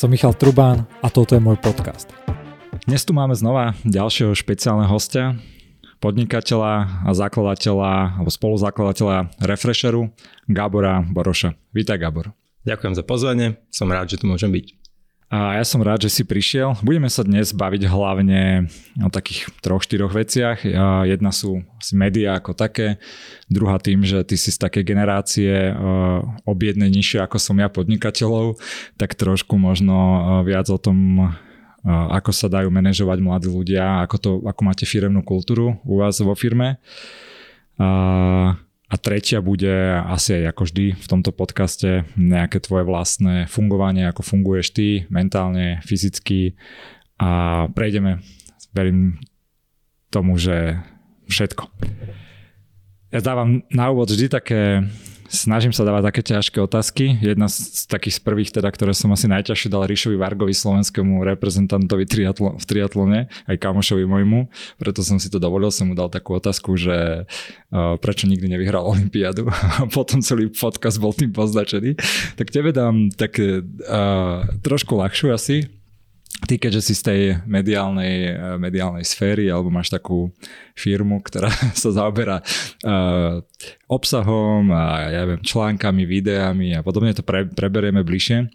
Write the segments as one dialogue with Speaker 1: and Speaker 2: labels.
Speaker 1: Som Michal Trubán a toto je môj podcast.
Speaker 2: Dnes tu máme znova ďalšieho špeciálneho hostia, podnikateľa a zakladateľa alebo spoluzakladateľa Refresheru, Gábora Boroša. Vítaj Gábor.
Speaker 3: Ďakujem za pozvanie, som rád, že tu môžem byť.
Speaker 2: A ja som rád, že si prišiel. Budeme sa dnes baviť hlavne o takých troch, štyroch veciach. Jedna sú asi médiá ako také, druhá tým, že ty si z takej generácie o jednej nižšie ako som ja podnikateľov, tak trošku možno viac o tom, ako sa dajú manažovať mladí ľudia, ako, to, ako máte firemnú kultúru u vás vo firme. A a tretia bude asi aj ako vždy v tomto podcaste nejaké tvoje vlastné fungovanie, ako funguješ ty mentálne, fyzicky a prejdeme, verím tomu, že všetko. Ja dávam na úvod vždy také Snažím sa dávať také ťažké otázky. Jedna z takých z prvých, teda, ktoré som asi najťažšie dal Ríšovi Vargovi, slovenskému reprezentantovi triatlo, v triatlone, aj kamošovi môjmu. Preto som si to dovolil, som mu dal takú otázku, že uh, prečo nikdy nevyhral Olympiádu. A potom celý podcast bol tým poznačený. Tak tebe dám také uh, trošku ľahšiu asi ty keďže si z tej mediálnej, eh, mediálnej sféry alebo máš takú firmu, ktorá sa zaoberá uh, obsahom a ja viem, článkami, videami a podobne to pre, preberieme bližšie.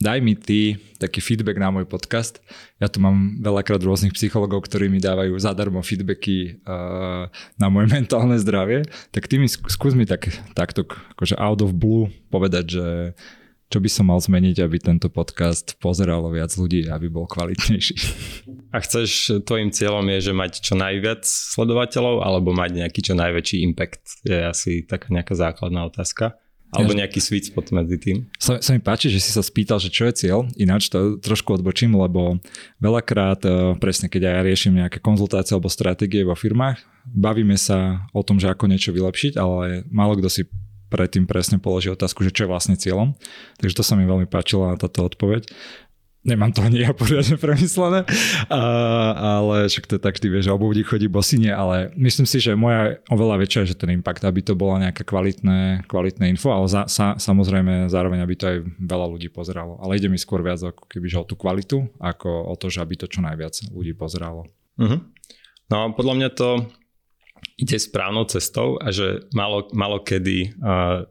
Speaker 2: Daj mi ty taký feedback na môj podcast. Ja tu mám veľakrát rôznych psychologov, ktorí mi dávajú zadarmo feedbacky uh, na moje mentálne zdravie. Tak ty mi skús mi tak, takto akože out of blue povedať, že čo by som mal zmeniť, aby tento podcast pozeralo viac ľudí, aby bol kvalitnejší?
Speaker 3: A chceš, tvojim cieľom je, že mať čo najviac sledovateľov, alebo mať nejaký čo najväčší impact? Je asi taká nejaká základná otázka. Alebo nejaký sweet spot medzi tým.
Speaker 2: Sa, sa mi páči, že si sa spýtal, že čo je cieľ. Ináč to trošku odbočím, lebo veľakrát, e, presne keď ja riešim nejaké konzultácie alebo stratégie vo firmách, bavíme sa o tom, že ako niečo vylepšiť, ale málo kto si predtým presne položil otázku, že čo je vlastne cieľom. Takže to sa mi veľmi páčila táto odpoveď. Nemám to ani ja poriadne premyslené, a, ale však to je tak vždy, vieš, obuvdí chodí bosine, ale myslím si, že moja oveľa väčšia, že ten impact, aby to bolo nejaké kvalitné, kvalitné info, ale za, sa, samozrejme zároveň, aby to aj veľa ľudí pozeralo. Ale ide mi skôr viac ako keby, že o tú kvalitu, ako o to, že aby to čo najviac ľudí pozeralo.
Speaker 3: Uh-huh. No podľa mňa to ide správnou cestou a že malo, malo kedy uh,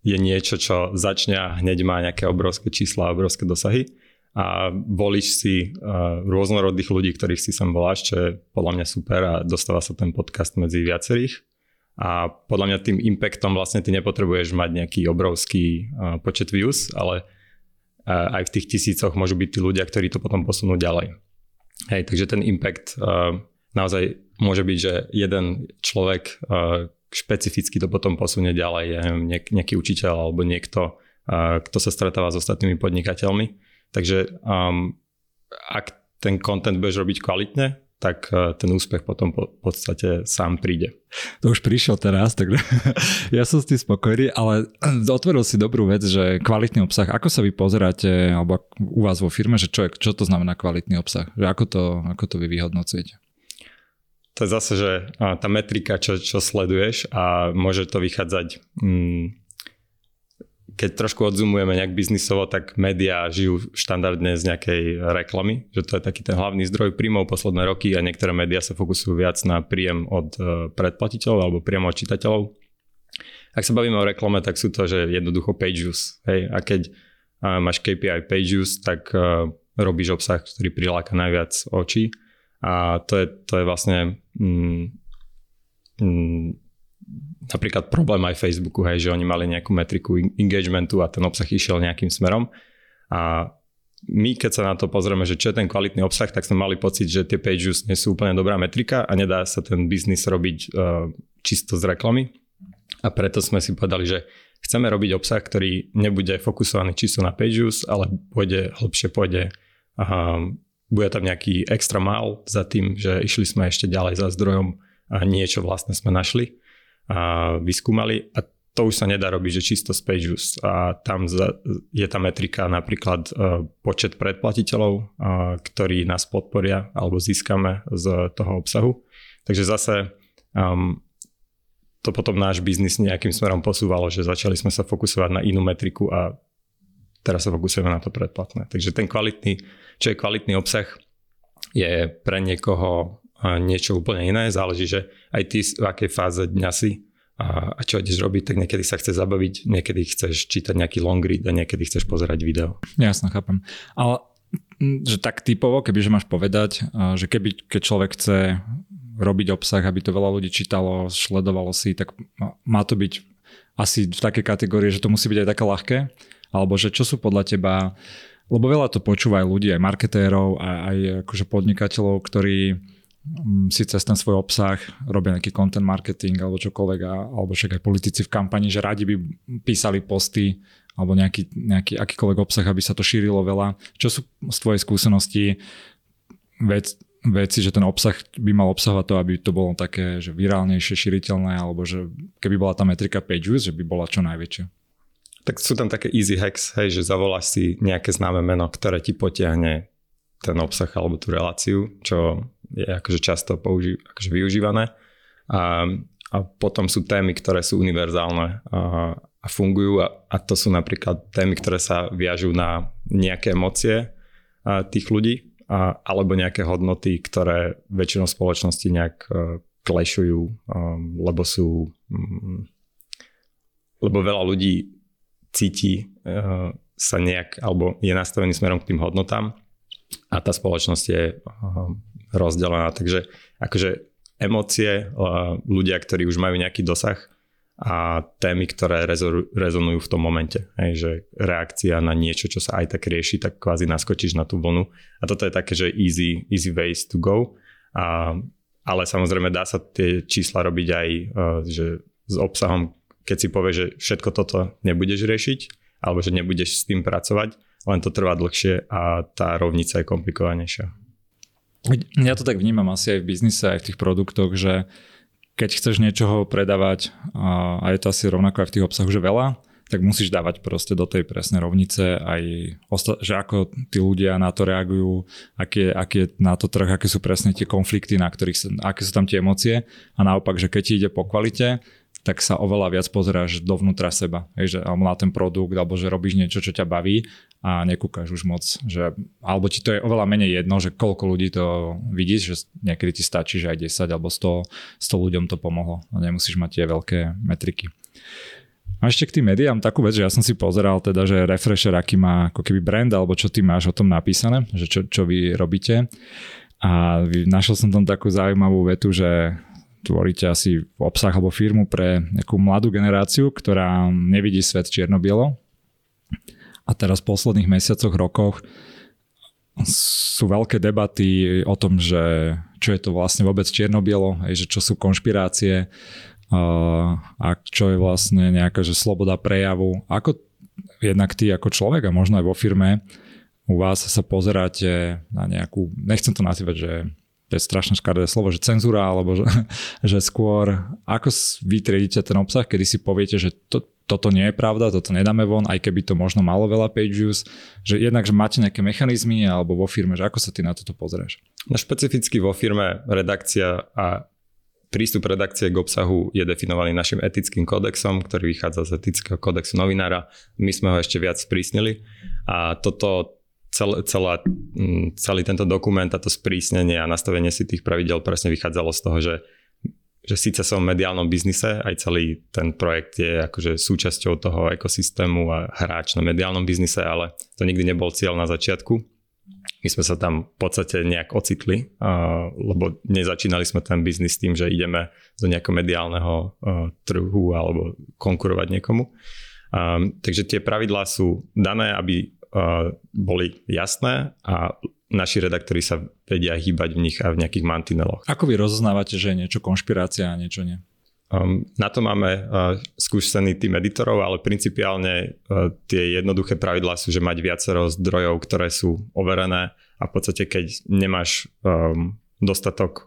Speaker 3: je niečo, čo začne a hneď má nejaké obrovské čísla a obrovské dosahy a volíš si uh, rôznorodných ľudí, ktorých si sem voláš, čo je podľa mňa super a dostáva sa ten podcast medzi viacerých. A podľa mňa tým impactom vlastne ty nepotrebuješ mať nejaký obrovský uh, počet views, ale uh, aj v tých tisícoch môžu byť tí ľudia, ktorí to potom posunú ďalej. Hej, takže ten impact uh, naozaj môže byť, že jeden človek uh, špecificky to potom posunie ďalej, ja neviem, nejaký učiteľ alebo niekto, uh, kto sa stretáva s ostatnými podnikateľmi. Takže um, ak ten content budeš robiť kvalitne, tak uh, ten úspech potom po podstate sám príde.
Speaker 2: To už prišiel teraz, tak ja som s tým spokojný, ale otvoril si dobrú vec, že kvalitný obsah, ako sa vy pozeráte, alebo u vás vo firme, že čo, je, čo to znamená kvalitný obsah, že ako to, ako to vy vyhodnocujete?
Speaker 3: To je zase, že tá metrika, čo, čo sleduješ a môže to vychádzať, mm, keď trošku odzumujeme nejak biznisovo, tak médiá žijú štandardne z nejakej reklamy, že to je taký ten hlavný zdroj príjmov posledné roky a niektoré médiá sa fokusujú viac na príjem od e, predplatiteľov alebo priamo od čitateľov. Ak sa bavíme o reklame, tak sú to, že jednoducho page views. Hej? A keď máš KPI page views, tak uh, robíš obsah, ktorý priláka najviac očí a to je, to je vlastne mm, mm, napríklad problém aj Facebooku, hej, že oni mali nejakú metriku engagementu a ten obsah išiel nejakým smerom. A my keď sa na to pozrieme, že čo je ten kvalitný obsah, tak sme mali pocit, že tie page views nie sú úplne dobrá metrika a nedá sa ten biznis robiť uh, čisto z reklamy. A preto sme si povedali, že chceme robiť obsah, ktorý nebude fokusovaný čisto na page views, ale pôjde hlbšie, pôjde uh, bude tam nejaký extra mile za tým, že išli sme ešte ďalej za zdrojom a niečo vlastne sme našli a vyskúmali a to už sa nedá robiť, že čisto z page views a tam je tá metrika napríklad e, počet predplatiteľov, e, ktorí nás podporia alebo získame z toho obsahu. Takže zase um, to potom náš biznis nejakým smerom posúvalo, že začali sme sa fokusovať na inú metriku a teraz sa fokusujeme na to predplatné. Takže ten kvalitný, čo je kvalitný obsah, je pre niekoho niečo úplne iné. Záleží, že aj ty v akej fáze dňa si a, a čo ideš robiť, tak niekedy sa chce zabaviť, niekedy chceš čítať nejaký long read a niekedy chceš pozerať video.
Speaker 2: Jasne, chápem. Ale že tak typovo, keby že máš povedať, že keby keď človek chce robiť obsah, aby to veľa ľudí čítalo, sledovalo si, tak má to byť asi v takej kategórii, že to musí byť aj také ľahké, alebo že čo sú podľa teba, lebo veľa to počúva aj ľudí, aj marketérov, aj, aj akože podnikateľov, ktorí mm, si cez ten svoj obsah robia nejaký content marketing alebo čokoľvek, alebo však aj politici v kampani, že radi by písali posty alebo nejaký, nejaký akýkoľvek obsah, aby sa to šírilo veľa. Čo sú z tvojej skúsenosti vec, veci, že ten obsah by mal obsahovať to, aby to bolo také že virálnejšie, šíriteľné, alebo že keby bola tá metrika page views, že by bola čo najväčšia.
Speaker 3: Tak sú tam také easy hacks, hej, že zavoláš si nejaké známe meno, ktoré ti potiahne ten obsah alebo tú reláciu, čo je akože často použi- akože využívané. A, a potom sú témy, ktoré sú univerzálne a, a fungujú a, a to sú napríklad témy, ktoré sa viažú na nejaké emócie a, tých ľudí a, alebo nejaké hodnoty, ktoré väčšinou spoločnosti nejak uh, klešujú, um, lebo sú um, lebo veľa ľudí cíti uh, sa nejak, alebo je nastavený smerom k tým hodnotám a tá spoločnosť je uh, rozdelená. Takže akože emócie, uh, ľudia, ktorí už majú nejaký dosah, a témy, ktoré rezonujú v tom momente. Hej, že reakcia na niečo, čo sa aj tak rieši, tak kvázi naskočíš na tú vlnu. A toto je také, že easy, easy ways to go. A, ale samozrejme dá sa tie čísla robiť aj uh, že s obsahom, keď si povieš, že všetko toto nebudeš riešiť, alebo že nebudeš s tým pracovať, len to trvá dlhšie a tá rovnica je komplikovanejšia.
Speaker 2: Ja to tak vnímam asi aj v biznise, aj v tých produktoch, že keď chceš niečoho predávať a, je to asi rovnako aj v tých obsahoch, že veľa, tak musíš dávať proste do tej presnej rovnice aj, že ako tí ľudia na to reagujú, aký je, aký je na to trh, aké sú presne tie konflikty, na ktorých sa, aké sú tam tie emócie a naopak, že keď ti ide po kvalite, tak sa oveľa viac pozeráš dovnútra seba, hej, že, alebo na ten produkt, alebo že robíš niečo, čo ťa baví a nekúkaš už moc. Že, alebo ti to je oveľa menej jedno, že koľko ľudí to vidíš, že niekedy ti stačí, že aj 10 alebo 100, 100 ľuďom to pomohlo a nemusíš mať tie veľké metriky. A ešte k tým médiám takú vec, že ja som si pozeral teda, že Refresher aký má ako keby brand, alebo čo ty máš o tom napísané, že čo, čo vy robíte. A našiel som tam takú zaujímavú vetu, že tvoríte asi obsah alebo firmu pre nejakú mladú generáciu, ktorá nevidí svet čierno-bielo. A teraz v posledných mesiacoch, rokoch sú veľké debaty o tom, že čo je to vlastne vôbec čierno-bielo, že čo sú konšpirácie a čo je vlastne nejaká že sloboda prejavu. Ako jednak ty ako človek a možno aj vo firme u vás sa pozeráte na nejakú, nechcem to nazývať, že to je strašne škaredé slovo, že cenzúra, alebo že, že skôr ako vy triedite ten obsah, kedy si poviete, že to, toto nie je pravda, toto nedáme von, aj keby to možno malo veľa page views, že jednak, že máte nejaké mechanizmy alebo vo firme, že ako sa ty na toto pozrieš?
Speaker 3: No špecificky vo firme redakcia a prístup redakcie k obsahu je definovaný našim etickým kódexom, ktorý vychádza z etického kódexu novinára. My sme ho ešte viac sprísnili a toto cel, celá, mm, celý tento dokument a to sprísnenie a nastavenie si tých pravidel presne vychádzalo z toho, že, že síce som v mediálnom biznise, aj celý ten projekt je akože súčasťou toho ekosystému a hráč na mediálnom biznise, ale to nikdy nebol cieľ na začiatku. My sme sa tam v podstate nejak ocitli, lebo nezačínali sme ten biznis tým, že ideme do nejakého mediálneho trhu alebo konkurovať niekomu. takže tie pravidlá sú dané, aby boli jasné a naši redaktori sa vedia hýbať v nich a v nejakých mantineloch.
Speaker 2: Ako vy rozoznávate, že je niečo konšpirácia a niečo nie?
Speaker 3: Um, na to máme uh, skúsený tým editorov, ale principiálne uh, tie jednoduché pravidlá sú, že mať viacero zdrojov, ktoré sú overené a v podstate keď nemáš um, dostatok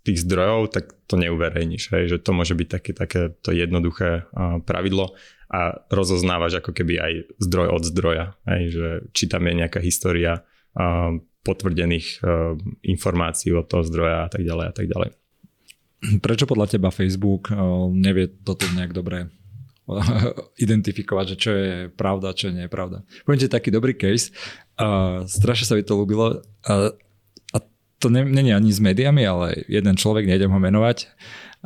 Speaker 3: tých zdrojov, tak to neuverejníš. Hej? Že to môže byť také, také to jednoduché pravidlo a rozoznávaš ako keby aj zdroj od zdroja. Hej, že či tam je nejaká história potvrdených informácií od toho zdroja a tak ďalej a tak ďalej.
Speaker 2: Prečo podľa teba Facebook nevie toto nejak dobre identifikovať, že čo je pravda, čo nie je pravda. Poviem ti taký dobrý case. Uh, strašne sa mi to ľúbilo. Uh, a to není ani s médiami, ale jeden človek, nejdem ho menovať,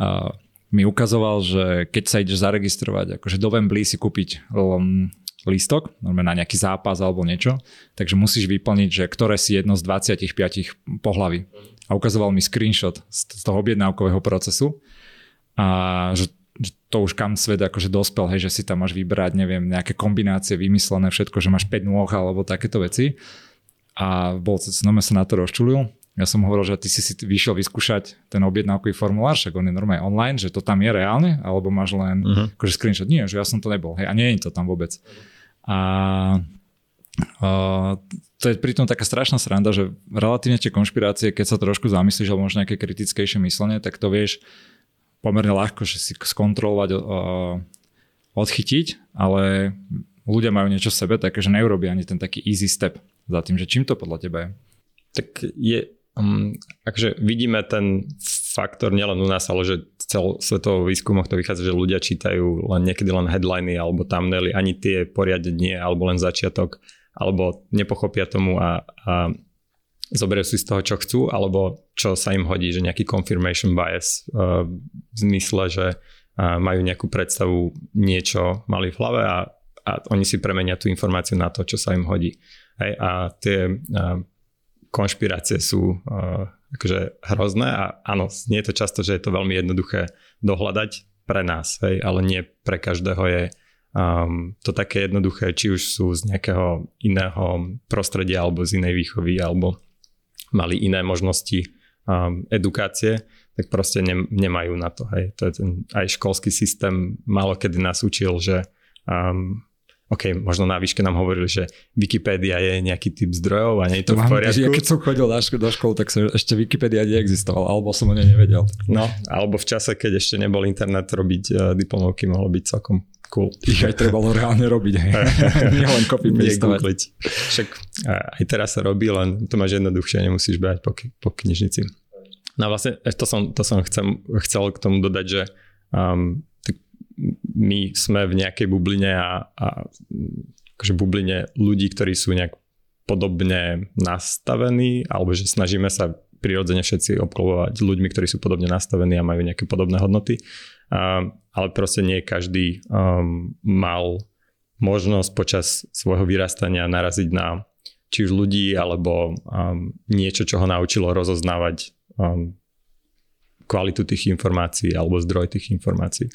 Speaker 2: uh, mi ukazoval, že keď sa ideš zaregistrovať, akože do Wembley si kúpiť um, lístok, normálne na nejaký zápas alebo niečo, takže musíš vyplniť, že ktoré si jedno z 25 pohlaví. A ukazoval mi screenshot z toho objednávkového procesu a že to už kam svet akože dospel, hej, že si tam máš vybrať, neviem, nejaké kombinácie vymyslené, všetko, že máš 5 nôh alebo takéto veci. A bol, no sa na to rozčulil. Ja som hovoril, že ty si si vyšiel vyskúšať ten objednávkový formulár, však on je normálne online, že to tam je reálne, alebo máš len uh-huh. akože screenshot. Nie, že ja som to nebol, hej, a nie je to tam vôbec. A Uh, to je pritom taká strašná sranda, že relatívne tie konšpirácie, keď sa trošku zamyslíš alebo možno nejaké kritickejšie myslenie, tak to vieš pomerne ľahko že si skontrolovať, uh, odchytiť, ale ľudia majú niečo v sebe také, že neurobia ani ten taký easy step za tým, že čím to podľa teba je?
Speaker 3: Tak je, um, akože vidíme ten faktor nielen u nás, ale že celosvetovo výskumoch to vychádza, že ľudia čítajú len niekedy len headliny alebo thumbnaily, ani tie poriadne nie, alebo len začiatok, alebo nepochopia tomu a, a zoberú si z toho, čo chcú, alebo čo sa im hodí, že nejaký confirmation bias uh, v zmysle, že uh, majú nejakú predstavu, niečo mali v hlave a, a oni si premenia tú informáciu na to, čo sa im hodí. Hej, a tie uh, konšpirácie sú uh, akože hrozné a áno, nie je to často, že je to veľmi jednoduché dohľadať pre nás, hej, ale nie pre každého je um, to také jednoduché, či už sú z nejakého iného prostredia alebo z inej výchovy alebo mali iné možnosti um, edukácie, tak proste ne, nemajú na to. Hej. To je ten, aj školský systém málo kedy nás učil, že um, OK, možno na výške nám hovorili, že Wikipédia je nejaký typ zdrojov a nie je to, to v poriadku.
Speaker 2: Ja keď som chodil do, do školy, tak sa ešte Wikipédia neexistoval, alebo som o nej nevedel.
Speaker 3: No, alebo v čase, keď ešte nebol internet, robiť uh, diplomovky mohlo byť celkom cool.
Speaker 2: Ich aj trebalo reálne robiť. Nie len copy pastovať.
Speaker 3: Však aj teraz sa robí, len to máš jednoduchšie, nemusíš behať po, po knižnici. No vlastne e, to som, to som chcem, chcel k tomu dodať, že um, my sme v nejakej bubline a, a akože bubline ľudí, ktorí sú nejak podobne nastavení, alebo že snažíme sa prirodzene všetci obklopovať ľuďmi, ktorí sú podobne nastavení a majú nejaké podobné hodnoty ale proste nie každý um, mal možnosť počas svojho vyrastania naraziť na či už ľudí alebo um, niečo, čo ho naučilo rozoznávať um, kvalitu tých informácií alebo zdroj tých informácií.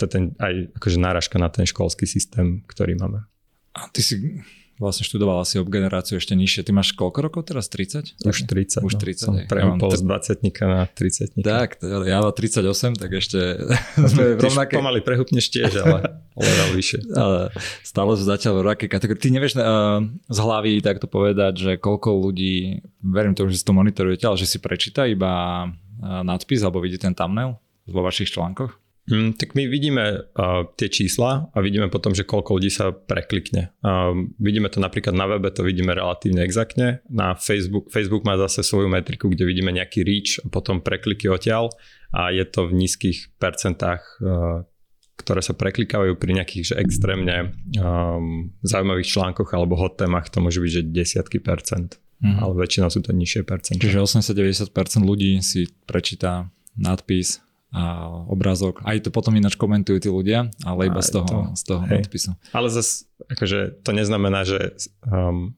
Speaker 3: To ten, aj akože náražka na ten školský systém, ktorý máme.
Speaker 2: A ty si vlastne študoval asi ob generáciu ešte nižšie. Ty máš koľko rokov teraz? 30?
Speaker 3: Už 30.
Speaker 2: Už 30.
Speaker 3: No. Som ja z 20 na 30.
Speaker 2: Tak, ja mám 38, tak ešte sme v rovnaké...
Speaker 3: pomaly prehupneš tiež, ale level vyššie. Ale
Speaker 2: stále sú zatiaľ v rovnaké kategórii. Ty nevieš uh, z hlavy takto povedať, že koľko ľudí, verím tomu, že si to monitorujete, ale že si prečíta iba uh, nadpis alebo vidí ten thumbnail vo vašich článkoch?
Speaker 3: Hmm, tak my vidíme uh, tie čísla a vidíme potom, že koľko ľudí sa preklikne. Uh, vidíme to napríklad na webe, to vidíme relatívne exaktne. Na Facebook, Facebook má zase svoju metriku, kde vidíme nejaký reach a potom prekliky odtiaľ a je to v nízkych percentách, uh, ktoré sa preklikávajú pri nejakých že extrémne um, zaujímavých článkoch alebo hot témach, to môže byť že desiatky percent, mm. ale väčšinou sú to nižšie percent.
Speaker 2: Čiže 80-90% ľudí si prečíta nadpis obrázok. Aj to potom ináč komentujú tí ľudia, ale iba z toho, to, z toho nadpisu.
Speaker 3: Ale zase akože to neznamená, že um,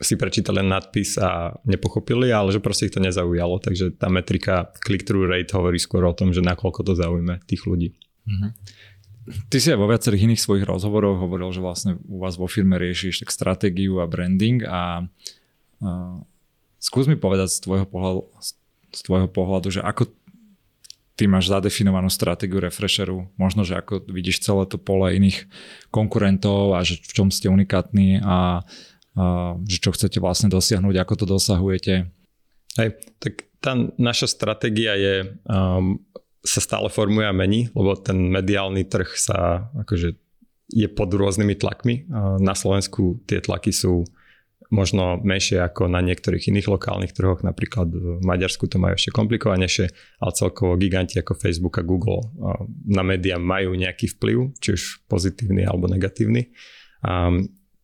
Speaker 3: si prečítali nadpis a nepochopili, ale že proste ich to nezaujalo. Takže tá metrika click-through rate hovorí skôr o tom, že nakoľko to zaujíme tých ľudí. Mm-hmm.
Speaker 2: Ty si aj vo viacerých iných svojich rozhovoroch hovoril, že vlastne u vás vo firme riešiš tak stratégiu a branding a uh, skús mi povedať z tvojho pohľadu, z tvojho pohľadu, že ako ty máš zadefinovanú stratégiu refresheru, možno, že ako vidíš celé to pole iných konkurentov a že v čom ste unikátni a, a že čo chcete vlastne dosiahnuť, ako to dosahujete.
Speaker 3: Hej, tak tá naša stratégia je, um, sa stále formuje a mení, lebo ten mediálny trh sa akože je pod rôznymi tlakmi. Na Slovensku tie tlaky sú možno menšie ako na niektorých iných lokálnych trhoch, napríklad v Maďarsku to majú ešte komplikovanejšie, ale celkovo giganti ako Facebook a Google na médiá majú nejaký vplyv, či už pozitívny alebo negatívny. A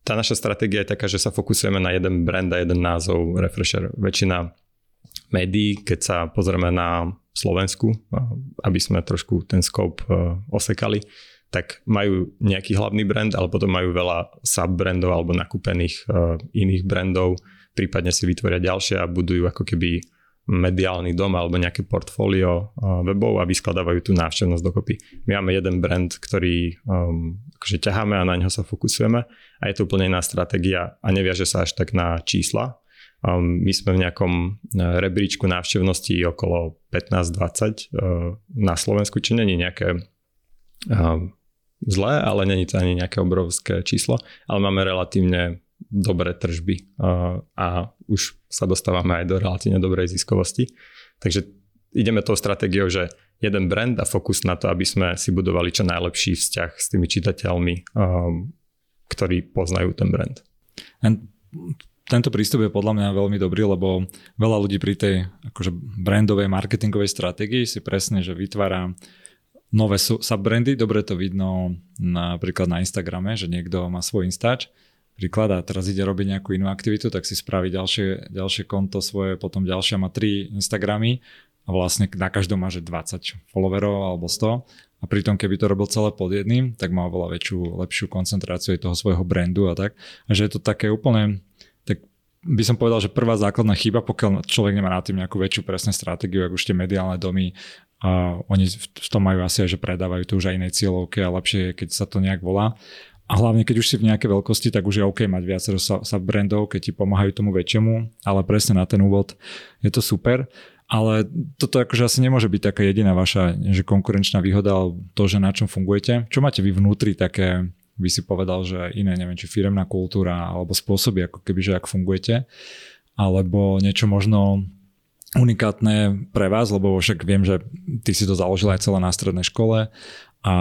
Speaker 3: tá naša stratégia je taká, že sa fokusujeme na jeden brand a jeden názov Refresher. Väčšina médií, keď sa pozrieme na Slovensku, aby sme trošku ten scope osekali, tak majú nejaký hlavný brand, ale potom majú veľa sub-brandov alebo nakúpených uh, iných brandov, prípadne si vytvoria ďalšie a budujú ako keby mediálny dom alebo nejaké portfólio uh, webov a vyskladávajú tú návštevnosť dokopy. My máme jeden brand, ktorý um, akože ťaháme a na ňo sa fokusujeme a je to úplne iná stratégia a neviaže sa až tak na čísla. Um, my sme v nejakom uh, rebríčku návštevnosti okolo 15-20 uh, na Slovensku, či není nejaké um, zlé, ale není to ani nejaké obrovské číslo, ale máme relatívne dobré tržby a už sa dostávame aj do relatívne dobrej ziskovosti. Takže ideme tou stratégiou, že jeden brand a fokus na to, aby sme si budovali čo najlepší vzťah s tými čitateľmi, ktorí poznajú ten brand.
Speaker 2: And tento prístup je podľa mňa veľmi dobrý, lebo veľa ľudí pri tej akože brandovej marketingovej stratégii si presne, že vytvára nové subbrandy, dobre to vidno napríklad na Instagrame, že niekto má svoj Instač, príklad a teraz ide robiť nejakú inú aktivitu, tak si spraví ďalšie, ďalšie konto svoje, potom ďalšia má tri Instagramy a vlastne na každom má že 20 followerov alebo 100 a pritom keby to robil celé pod jedným, tak má oveľa väčšiu, lepšiu koncentráciu toho svojho brandu a tak. A že je to také úplne by som povedal, že prvá základná chyba, pokiaľ človek nemá na tým nejakú väčšiu presnú stratégiu, ako už tie mediálne domy, a oni v tom majú asi že predávajú to už aj inej cieľovke a lepšie je, keď sa to nejak volá. A hlavne, keď už si v nejakej veľkosti, tak už je OK mať viacero sa, sa brandov, keď ti pomáhajú tomu väčšiemu, ale presne na ten úvod je to super. Ale toto akože asi nemôže byť taká jediná vaša že konkurenčná výhoda, ale to, že na čom fungujete. Čo máte vy vnútri také by si povedal, že iné, neviem, či firemná kultúra alebo spôsoby, ako keby, že ak fungujete, alebo niečo možno unikátne pre vás, lebo však viem, že ty si to založil aj celé na strednej škole a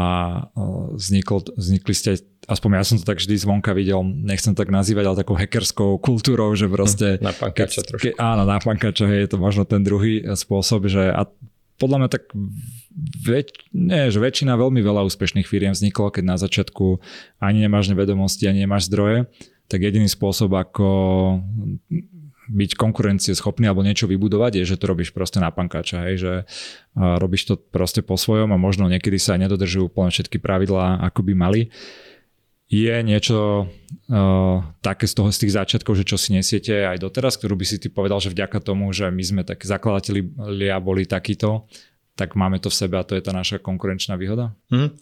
Speaker 2: vznikol, vznikli ste, aspoň ja som to tak vždy zvonka videl, nechcem to tak nazývať, ale takou hackerskou kultúrou, že proste...
Speaker 3: Na pankača trošku.
Speaker 2: Ke, áno, na pankača, je to možno ten druhý spôsob, že a podľa mňa tak väč, nie, že väčšina veľmi veľa úspešných firiem vzniklo, keď na začiatku ani nemáš vedomosti, ani nemáš zdroje, tak jediný spôsob, ako byť konkurencieschopný alebo niečo vybudovať, je, že to robíš proste na pankáča, hej, že robíš to proste po svojom a možno niekedy sa aj nedodržujú úplne všetky pravidlá, ako by mali. Je niečo uh, také z toho z tých začiatkov, že čo si nesiete aj doteraz, ktorú by si ty povedal, že vďaka tomu, že my sme takí zakladatelia boli takíto, tak máme to v sebe a to je tá naša konkurenčná výhoda?
Speaker 3: Mm.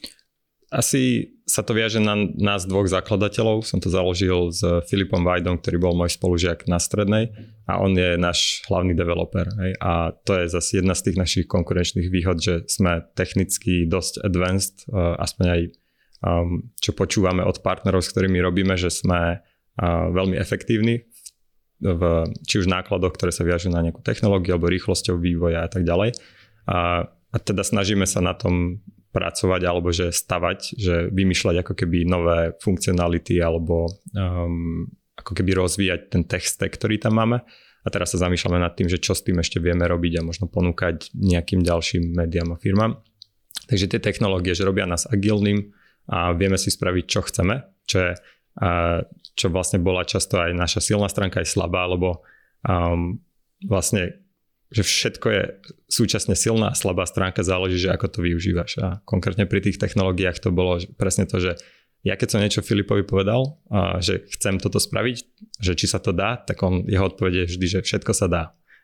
Speaker 3: Asi sa to viaže na nás dvoch zakladateľov. Som to založil s Filipom Vajdom, ktorý bol môj spolužiak na strednej a on je náš hlavný developer. Hej. A to je zase jedna z tých našich konkurenčných výhod, že sme technicky dosť advanced, uh, aspoň aj um, čo počúvame od partnerov, s ktorými robíme, že sme uh, veľmi efektívni v, či už nákladoch, ktoré sa viažú na nejakú technológiu alebo rýchlosťou vývoja a tak ďalej. A, a teda snažíme sa na tom pracovať alebo že stavať, že vymýšľať ako keby nové funkcionality alebo um, ako keby rozvíjať ten tech stack, ktorý tam máme. A teraz sa zamýšľame nad tým, že čo s tým ešte vieme robiť a možno ponúkať nejakým ďalším médiám a firmám. Takže tie technológie, že robia nás agilným a vieme si spraviť, čo chceme, čo, je, čo vlastne bola často aj naša silná stránka, aj slabá, lebo um, vlastne že všetko je súčasne silná a slabá stránka, záleží, že ako to využívaš. A konkrétne pri tých technológiách to bolo presne to, že ja keď som niečo Filipovi povedal, a že chcem toto spraviť, že či sa to dá, tak on, jeho odpovede je vždy, že všetko sa dá.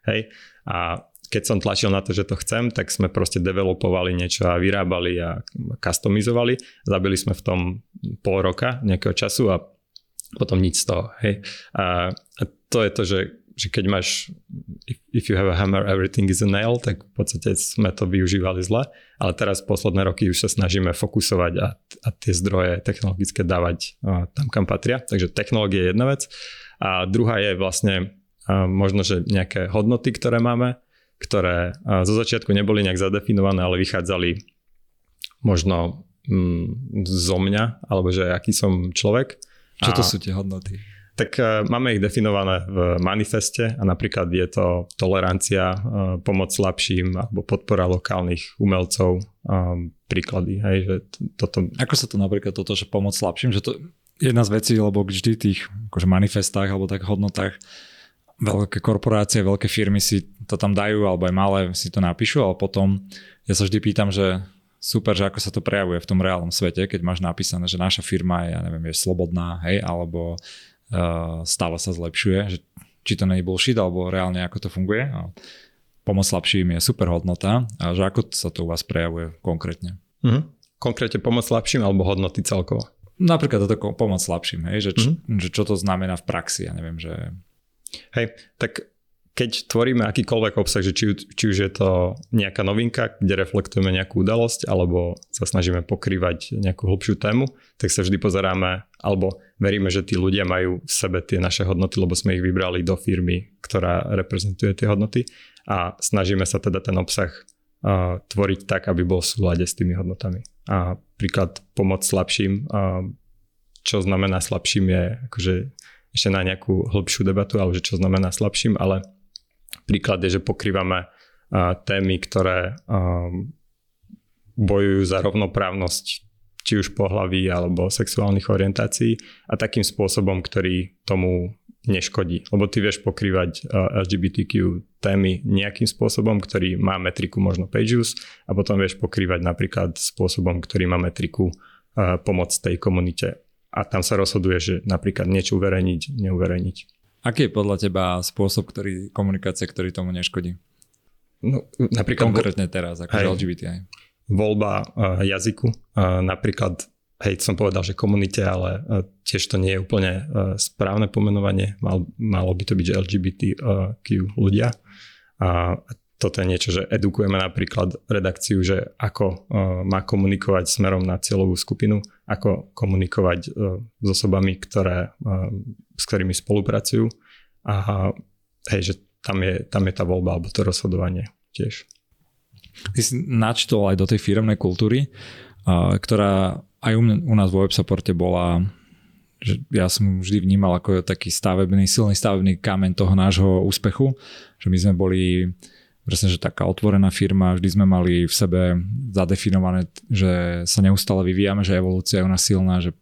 Speaker 3: Hej? A keď som tlačil na to, že to chcem, tak sme proste developovali niečo a vyrábali a customizovali. Zabili sme v tom pol roka nejakého času a potom nič z toho. Hej? A, to je to, že že keď máš if, you have a hammer, everything is a nail, tak v podstate sme to využívali zle, ale teraz posledné roky už sa snažíme fokusovať a, a tie zdroje technologické dávať a, tam, kam patria. Takže technológia je jedna vec. A druhá je vlastne a, možno, že nejaké hodnoty, ktoré máme, ktoré a, zo začiatku neboli nejak zadefinované, ale vychádzali možno mm, zo mňa, alebo že aký som človek.
Speaker 2: Čo to sú tie hodnoty?
Speaker 3: Tak uh, máme ich definované v manifeste a napríklad je to tolerancia, uh, pomoc slabším alebo podpora lokálnych umelcov, um, príklady. Hej, že toto...
Speaker 2: Ako sa to napríklad toto, že pomoc slabším, že to jedna z vecí, lebo vždy tých akože manifestách alebo tak hodnotách veľké korporácie, veľké firmy si to tam dajú, alebo aj malé si to napíšu, ale potom ja sa vždy pýtam, že super, že ako sa to prejavuje v tom reálnom svete, keď máš napísané, že naša firma je, ja neviem, je slobodná, hej, alebo stále sa zlepšuje, že či to je bullshit, alebo reálne ako to funguje. A pomoc slabším je super hodnota a že ako sa to u vás prejavuje konkrétne.
Speaker 3: Mm-hmm. Konkrétne pomoc slabším alebo hodnoty celkovo?
Speaker 2: Napríklad toto pomoc slabším, hej, že, č, mm-hmm. že čo to znamená v praxi, ja neviem, že
Speaker 3: Hej, tak keď tvoríme akýkoľvek obsah, že či, či už je to nejaká novinka, kde reflektujeme nejakú udalosť, alebo sa snažíme pokrývať nejakú hlbšiu tému, tak sa vždy pozeráme, alebo veríme, že tí ľudia majú v sebe tie naše hodnoty, lebo sme ich vybrali do firmy, ktorá reprezentuje tie hodnoty a snažíme sa teda ten obsah uh, tvoriť tak, aby bol v súlade s tými hodnotami. A príklad pomoc slabším, uh, čo znamená slabším je akože ešte na nejakú hĺbšiu debatu, ale že čo znamená slabším, ale príklad je, že pokrývame uh, témy, ktoré um, bojujú za rovnoprávnosť či už pohlaví alebo sexuálnych orientácií a takým spôsobom, ktorý tomu neškodí. Lebo ty vieš pokrývať uh, LGBTQ témy nejakým spôsobom, ktorý má metriku možno page use a potom vieš pokrývať napríklad spôsobom, ktorý má metriku uh, pomoc tej komunite a tam sa rozhoduje, že napríklad niečo uverejniť, neuverejniť.
Speaker 2: Aký je podľa teba spôsob ktorý, komunikácie, ktorý tomu neškodí?
Speaker 3: No, napríklad...
Speaker 2: Konkrétne teraz, ako hej, LGBTI.
Speaker 3: Voľba uh, jazyku. Uh, napríklad, hej, som povedal, že komunite, ale uh, tiež to nie je úplne správne pomenovanie. Mal, malo by to byť, že LGBTQ ľudia. A toto je niečo, že edukujeme napríklad redakciu, že ako má komunikovať smerom na cieľovú skupinu, ako komunikovať s osobami, ktoré, s ktorými spolupracujú a hej, že tam je, tam je tá voľba alebo to rozhodovanie tiež.
Speaker 2: Ty si načtol aj do tej firmnej kultúry, ktorá aj u, mňa, u nás vo websupporte bola že ja som vždy vnímal ako taký stavebný, silný stavebný kameň toho nášho úspechu, že my sme boli presne, že taká otvorená firma, vždy sme mali v sebe zadefinované, že sa neustále vyvíjame, že evolúcia je u nás silná, že,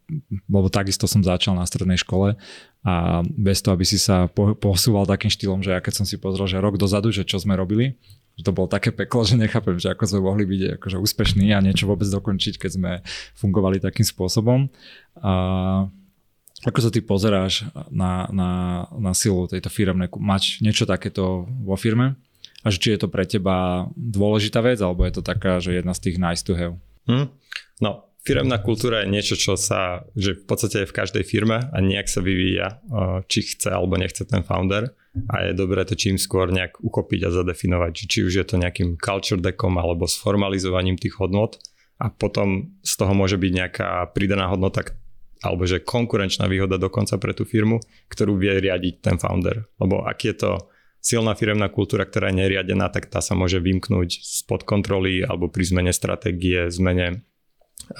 Speaker 2: lebo takisto som začal na strednej škole a bez toho, aby si sa posúval takým štýlom, že ja keď som si pozrel, že rok dozadu, že čo sme robili, že to bolo také peklo, že nechápem, že ako sme mohli byť akože úspešní a niečo vôbec dokončiť, keď sme fungovali takým spôsobom. A ako sa ty pozeráš na, na, na silu tejto firmnej, mať niečo takéto vo firme? A či je to pre teba dôležitá vec, alebo je to taká, že jedna z tých nice to have?
Speaker 3: Hmm. No, firemná kultúra je niečo, čo sa, že v podstate je v každej firme a nejak sa vyvíja, či chce alebo nechce ten founder a je dobré to čím skôr nejak uchopiť a zadefinovať, či už je to nejakým culture deckom alebo s formalizovaním tých hodnot a potom z toho môže byť nejaká pridaná hodnota alebo že konkurenčná výhoda dokonca pre tú firmu, ktorú vie riadiť ten founder. Lebo ak je to silná firemná kultúra, ktorá je neriadená, tak tá sa môže vymknúť spod kontroly alebo pri zmene stratégie, zmene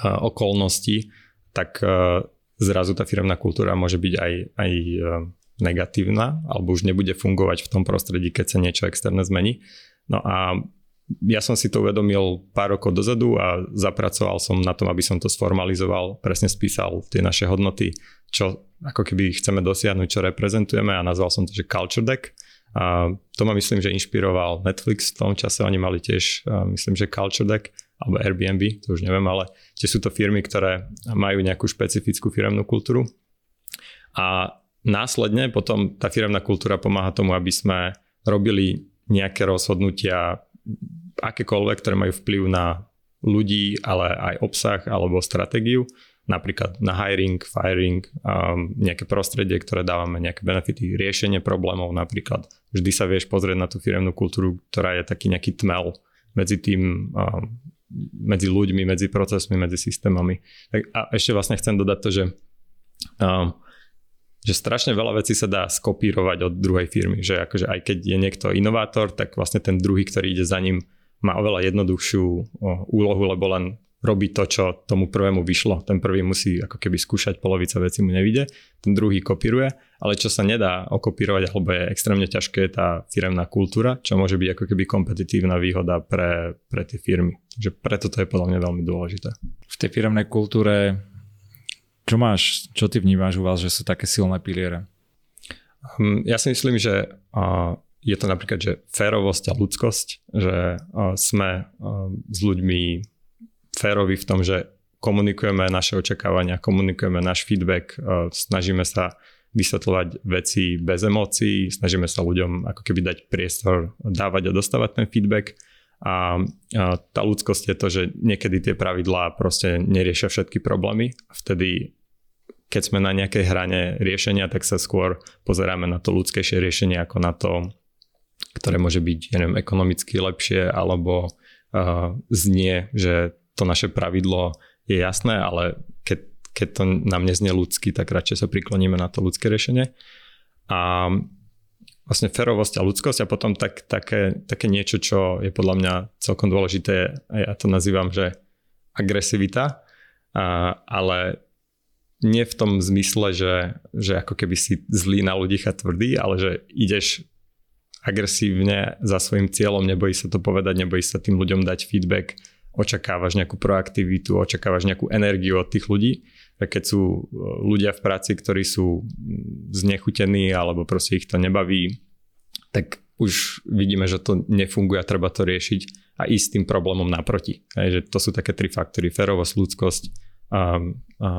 Speaker 3: uh, okolností, tak uh, zrazu tá firemná kultúra môže byť aj, aj uh, negatívna alebo už nebude fungovať v tom prostredí, keď sa niečo externé zmení. No a ja som si to uvedomil pár rokov dozadu a zapracoval som na tom, aby som to sformalizoval, presne spísal tie naše hodnoty, čo ako keby chceme dosiahnuť, čo reprezentujeme a nazval som to, že Culture Deck a to ma myslím, že inšpiroval Netflix v tom čase, oni mali tiež, myslím, že Culture Deck alebo Airbnb, to už neviem, ale tie sú to firmy, ktoré majú nejakú špecifickú firemnú kultúru. A následne potom tá firemná kultúra pomáha tomu, aby sme robili nejaké rozhodnutia, akékoľvek, ktoré majú vplyv na ľudí, ale aj obsah alebo stratégiu napríklad na hiring, firing, um, nejaké prostredie, ktoré dávame, nejaké benefity, riešenie problémov napríklad. Vždy sa vieš pozrieť na tú firemnú kultúru, ktorá je taký nejaký tmel medzi tým, um, medzi ľuďmi, medzi procesmi, medzi systémami. Tak, a ešte vlastne chcem dodať to, že um, že strašne veľa vecí sa dá skopírovať od druhej firmy, že akože aj keď je niekto inovátor, tak vlastne ten druhý, ktorý ide za ním, má oveľa jednoduchšiu úlohu, lebo len robí to, čo tomu prvému vyšlo. Ten prvý musí ako keby skúšať, polovica veci mu nevíde, ten druhý kopíruje, ale čo sa nedá okopírovať, alebo je extrémne ťažké, je tá firemná kultúra, čo môže byť ako keby kompetitívna výhoda pre, pre tie firmy. Takže preto to je podľa mňa veľmi dôležité.
Speaker 2: V tej firemnej kultúre, čo máš, čo ty vnímaš u vás, že sú také silné piliere?
Speaker 3: Hm, ja si myslím, že je to napríklad, že férovosť a ľudskosť, že sme s ľuďmi férovi v tom, že komunikujeme naše očakávania, komunikujeme náš feedback, snažíme sa vysvetľovať veci bez emócií, snažíme sa ľuďom ako keby dať priestor dávať a dostávať ten feedback a, tá ľudskosť je to, že niekedy tie pravidlá proste neriešia všetky problémy vtedy keď sme na nejakej hrane riešenia, tak sa skôr pozeráme na to ľudskejšie riešenie ako na to, ktoré môže byť, ja neviem, ekonomicky lepšie alebo uh, znie, že to naše pravidlo je jasné, ale keď, keď to nám neznie ľudsky, tak radšej sa prikloníme na to ľudské riešenie. A vlastne ferovosť a ľudskosť a potom tak, také, také niečo, čo je podľa mňa celkom dôležité, ja to nazývam, že agresivita, a, ale nie v tom zmysle, že, že ako keby si zlý na ľudí a tvrdý, ale že ideš agresívne za svojim cieľom, nebojí sa to povedať, nebojí sa tým ľuďom dať feedback, očakávaš nejakú proaktivitu, očakávaš nejakú energiu od tých ľudí. Keď sú e, ľudia v práci, ktorí sú znechutení alebo proste ich to nebaví, tak už vidíme, že to nefunguje a treba to riešiť a ísť tým problémom naproti. Hej, že to sú také tri faktory. Ferovosť, ľudskosť a, a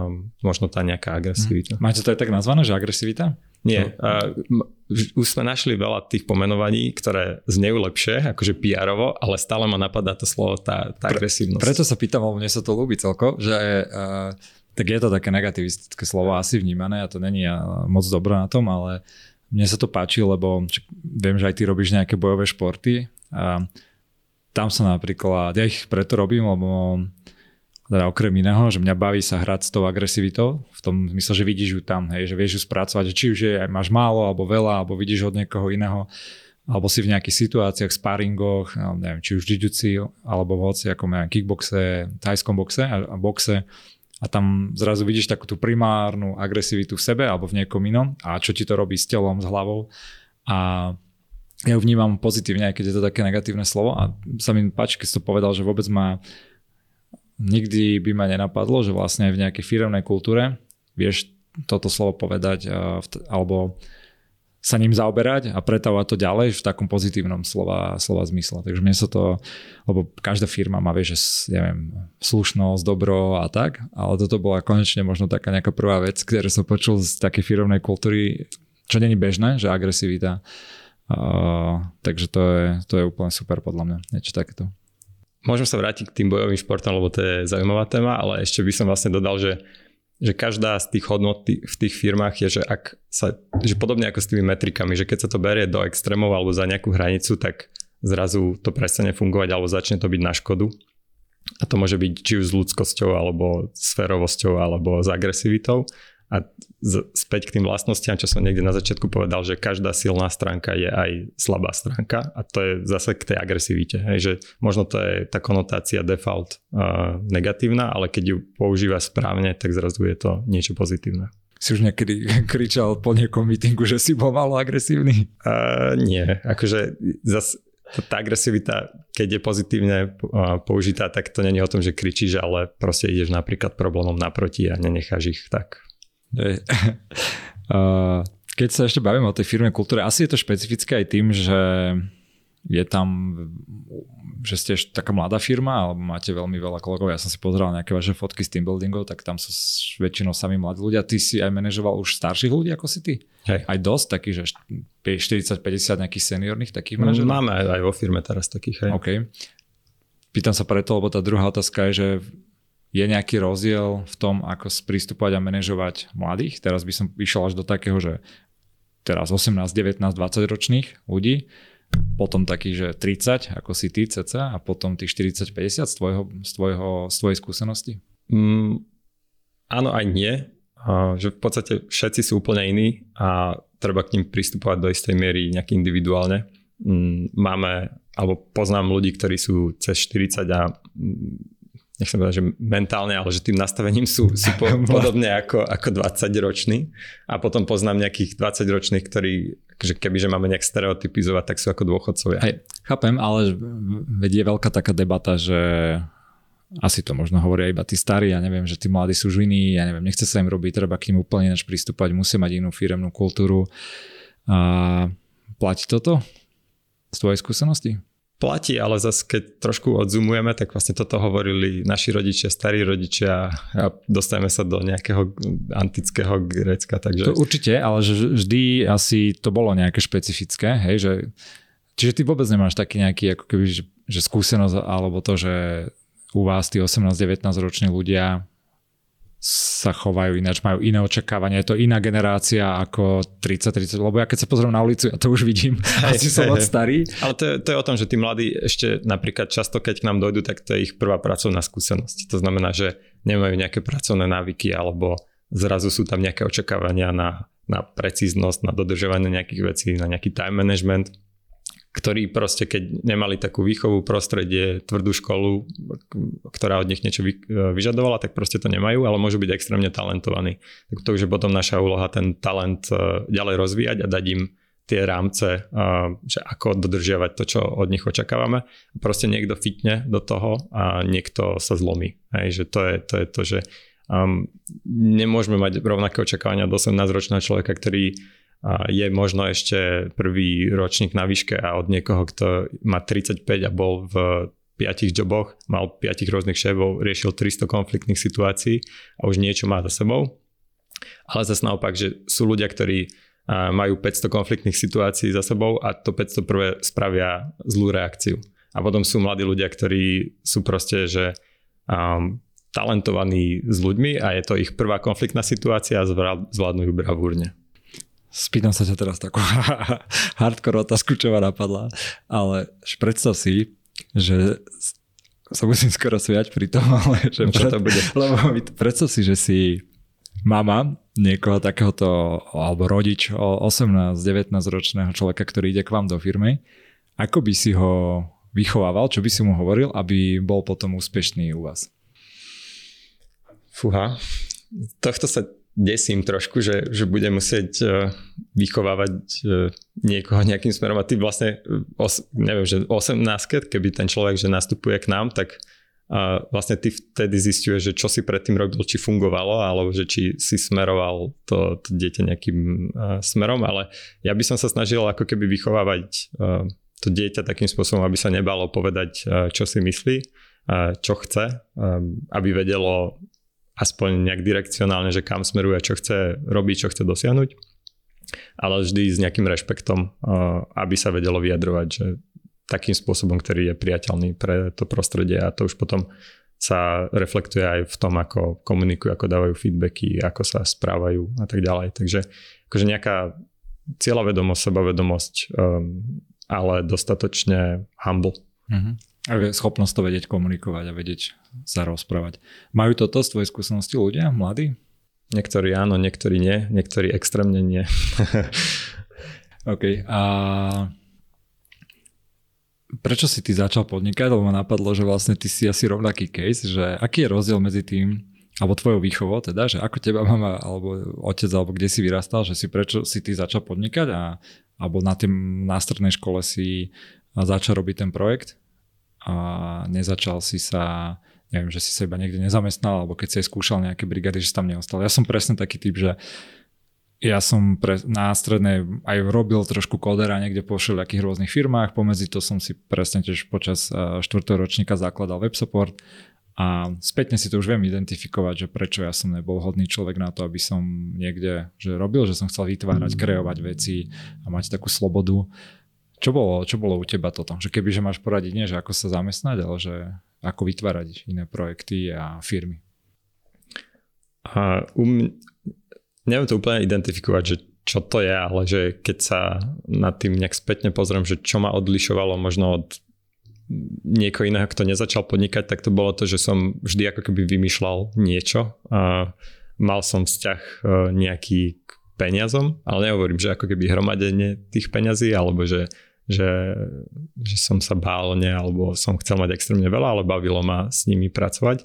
Speaker 3: možno tá nejaká agresivita.
Speaker 2: Hm. Máte to aj tak nazvané, že agresivita?
Speaker 3: Nie. Uh, už sme našli veľa tých pomenovaní, ktoré znejú lepšie, akože pr ale stále ma napadá to slovo tá, tá Pre, agresívnosť.
Speaker 2: Preto sa pýtam, lebo mne sa to ľúbi celko, že uh, tak je to také negativistické slovo asi vnímané a to není uh, moc dobré na tom, ale mne sa to páči, lebo viem, že aj ty robíš nejaké bojové športy a tam sa napríklad, ja ich preto robím, lebo teda okrem iného, že mňa baví sa hrať s tou agresivitou, v tom zmysle, že vidíš ju tam, hej, že vieš ju spracovať, či už je, máš málo, alebo veľa, alebo vidíš od niekoho iného, alebo si v nejakých situáciách, sparingoch, no, neviem, či už jiu alebo v hoci, ako neviem, kickboxe, tajskom boxe a, a boxe, a tam zrazu vidíš takú tú primárnu agresivitu v sebe alebo v niekom inom a čo ti to robí s telom, s hlavou a ja ju vnímam pozitívne, aj keď je to také negatívne slovo a sa mi páči, keď si to povedal, že vôbec ma nikdy by ma nenapadlo, že vlastne v nejakej firemnej kultúre vieš toto slovo povedať alebo sa ním zaoberať a pretávať to ďalej v takom pozitívnom slova, slova zmysle. Takže mne sa to, lebo každá firma má, vie, že neviem, slušnosť, dobro a tak, ale toto bola konečne možno taká nejaká prvá vec, ktorú som počul z takej firmnej kultúry, čo není bežné, že agresivita. Uh, takže to je, to je úplne super podľa mňa, niečo takéto.
Speaker 3: Môžem sa vrátiť k tým bojovým športom, lebo to je zaujímavá téma, ale ešte by som vlastne dodal, že, že každá z tých hodnot v tých firmách je, že ak sa, že podobne ako s tými metrikami, že keď sa to berie do extrémov alebo za nejakú hranicu, tak zrazu to prestane fungovať alebo začne to byť na škodu. A to môže byť či už s ľudskosťou, alebo s férovosťou, alebo s agresivitou. A z, späť k tým vlastnostiam, čo som niekde na začiatku povedal, že každá silná stránka je aj slabá stránka a to je zase k tej agresivite. Hej, že možno to je tá konotácia default uh, negatívna, ale keď ju používa správne, tak zrazu je to niečo pozitívne.
Speaker 2: Si už niekedy kričal po niekom mítingu, že si bol malo agresívny?
Speaker 3: Uh, nie, akože zase tá agresivita, keď je pozitívne použitá, tak to není o tom, že kričíš, ale proste ideš napríklad problémom naproti a nenecháš ich tak
Speaker 2: Keď sa ešte bavíme o tej firme kultúre, asi je to špecifické aj tým, že je tam, že ste taká mladá firma, alebo máte veľmi veľa kolegov. Ja som si pozeral nejaké vaše fotky s team buildingov, tak tam sú väčšinou sami mladí ľudia. Ty si aj manažoval už starších ľudí ako si ty?
Speaker 3: Hej.
Speaker 2: Aj dosť takých, že 40-50 nejakých seniorných takých manažerov?
Speaker 3: Máme aj, aj vo firme teraz takých. Hej.
Speaker 2: OK. Pýtam sa preto, lebo tá druhá otázka je, že je nejaký rozdiel v tom, ako sprístupovať a manažovať mladých. Teraz by som išiel až do takého, že teraz 18, 19, 20 ročných ľudí, potom takých, že 30, ako si ty cca, a potom tých 40, 50 z, tvojho, z, tvojho, z tvojej skúsenosti?
Speaker 3: Mm, áno aj nie. A, že v podstate všetci sú úplne iní a treba k ním pristupovať do istej miery nejak individuálne. Mm, máme, alebo poznám ľudí, ktorí sú cez 40 a mm, nechcem povedať, že mentálne, ale že tým nastavením sú, sú po, podobne ako, ako 20 roční a potom poznám nejakých 20 ročných, ktorí že keby, že máme nejak stereotypizovať, tak sú ako dôchodcovia.
Speaker 2: Hej, chápem, ale vedie veľká taká debata, že asi to možno hovoria iba tí starí, ja neviem, že tí mladí sú žiny, ja neviem, nechce sa im robiť, treba k ním úplne ináč pristúpať, musia mať inú firemnú kultúru. A platí toto z tvojej skúsenosti?
Speaker 3: Platí, ale zase keď trošku odzumujeme, tak vlastne toto hovorili naši rodičia, starí rodičia a dostajeme sa do nejakého antického Grécka. Takže...
Speaker 2: To určite, ale že vždy asi to bolo nejaké špecifické, hej, že Čiže ty vôbec nemáš taký nejaký ako keby, že, že skúsenosť alebo to, že u vás tí 18-19 roční ľudia sa chovajú ináč, majú iné očakávania, je to iná generácia ako 30-30, lebo ja keď sa pozriem na ulicu, ja to už vidím, asi som moc starý.
Speaker 3: Ale to je, to je o tom, že tí mladí ešte napríklad často, keď k nám dojdú, tak to je ich prvá pracovná skúsenosť. To znamená, že nemajú nejaké pracovné návyky alebo zrazu sú tam nejaké očakávania na, na precíznosť, na dodržovanie nejakých vecí, na nejaký time management ktorí proste, keď nemali takú výchovu, prostredie, tvrdú školu, ktorá od nich niečo vyžadovala, tak proste to nemajú, ale môžu byť extrémne talentovaní. Tak to už je potom naša úloha ten talent e, ďalej rozvíjať a dať im tie rámce, e, že ako dodržiavať to, čo od nich očakávame. Proste niekto fitne do toho a niekto sa zlomí. Hej, že to je to, je to že um, nemôžeme mať rovnaké očakávania od 18-ročného človeka, ktorý je možno ešte prvý ročník na výške a od niekoho, kto má 35 a bol v piatich joboch, mal piatich rôznych šéfov, riešil 300 konfliktných situácií a už niečo má za sebou. Ale zase naopak, že sú ľudia, ktorí majú 500 konfliktných situácií za sebou a to 500 prvé spravia zlú reakciu. A potom sú mladí ľudia, ktorí sú proste, že um, talentovaní s ľuďmi a je to ich prvá konfliktná situácia a zvládnu ju bravúrne.
Speaker 2: Spýtam sa ťa teraz takú hardcore otázku, čo ma napadla, ale predstav si, že sa musím skoro sviať pri tom, ale že
Speaker 3: čo to bude?
Speaker 2: Lebo predstav si, že si mama niekoho takéhoto, alebo rodič 18-19 ročného človeka, ktorý ide k vám do firmy, ako by si ho vychovával, čo by si mu hovoril, aby bol potom úspešný u vás?
Speaker 3: Fúha, tohto sa desím trošku, že, že bude musieť uh, vychovávať uh, niekoho nejakým smerom. A ty vlastne, e, os, neviem, že 18 keby ten človek, že nastupuje k nám, tak uh, vlastne ty vtedy zistuješ, že čo si predtým robil, či fungovalo, alebo že či si smeroval to, to dieťa nejakým uh, smerom, ale ja by som sa snažil ako keby vychovávať uh, to dieťa takým spôsobom, aby sa nebalo povedať, uh, čo si myslí, uh, čo chce, um, aby vedelo aspoň nejak direkcionálne, že kam smeruje, čo chce robiť, čo chce dosiahnuť, ale vždy s nejakým rešpektom, uh, aby sa vedelo vyjadrovať, že takým spôsobom, ktorý je priateľný pre to prostredie a to už potom sa reflektuje aj v tom, ako komunikujú, ako dávajú feedbacky, ako sa správajú a tak ďalej. Takže akože nejaká cieľavedomosť, sebavedomosť, um, ale dostatočne humble.
Speaker 2: Mm-hmm. A schopnosť to vedieť komunikovať a vedieť sa rozprávať. Majú toto z tvojej skúsenosti ľudia, mladí?
Speaker 3: Niektorí áno, niektorí nie, niektorí extrémne nie.
Speaker 2: OK. A prečo si ty začal podnikať? Lebo ma napadlo, že vlastne ty si asi rovnaký case, že aký je rozdiel medzi tým, alebo tvojou výchovou teda, že ako teba mama alebo otec, alebo kde si vyrastal, že si prečo si ty začal podnikať a alebo na tým na strednej škole si začal robiť ten projekt a nezačal si sa, neviem, že si sa iba niekde nezamestnal, alebo keď si aj skúšal nejaké brigady, že si tam neostal. Ja som presne taký typ, že ja som pre, na strednej aj robil trošku kodera niekde po všelijakých rôznych firmách, pomedzi to som si presne tiež počas štvrtého ročníka zakladal web support a spätne si to už viem identifikovať, že prečo ja som nebol hodný človek na to, aby som niekde že robil, že som chcel vytvárať, mm. kreovať veci a mať takú slobodu. Čo bolo, čo bolo u teba toto? Že keby, že máš poradiť nie, že ako sa zamestnať, ale že ako vytvárať iné projekty a firmy.
Speaker 3: A um, neviem to úplne identifikovať, že čo to je, ale že keď sa nad tým nejak spätne pozriem, že čo ma odlišovalo možno od niekoho iného, kto nezačal podnikať, tak to bolo to, že som vždy ako keby vymýšľal niečo. A mal som vzťah e, nejaký k peniazom, ale nehovorím, že ako keby hromadenie tých peňazí, alebo že že, že som sa bál ne, alebo som chcel mať extrémne veľa, ale bavilo ma s nimi pracovať,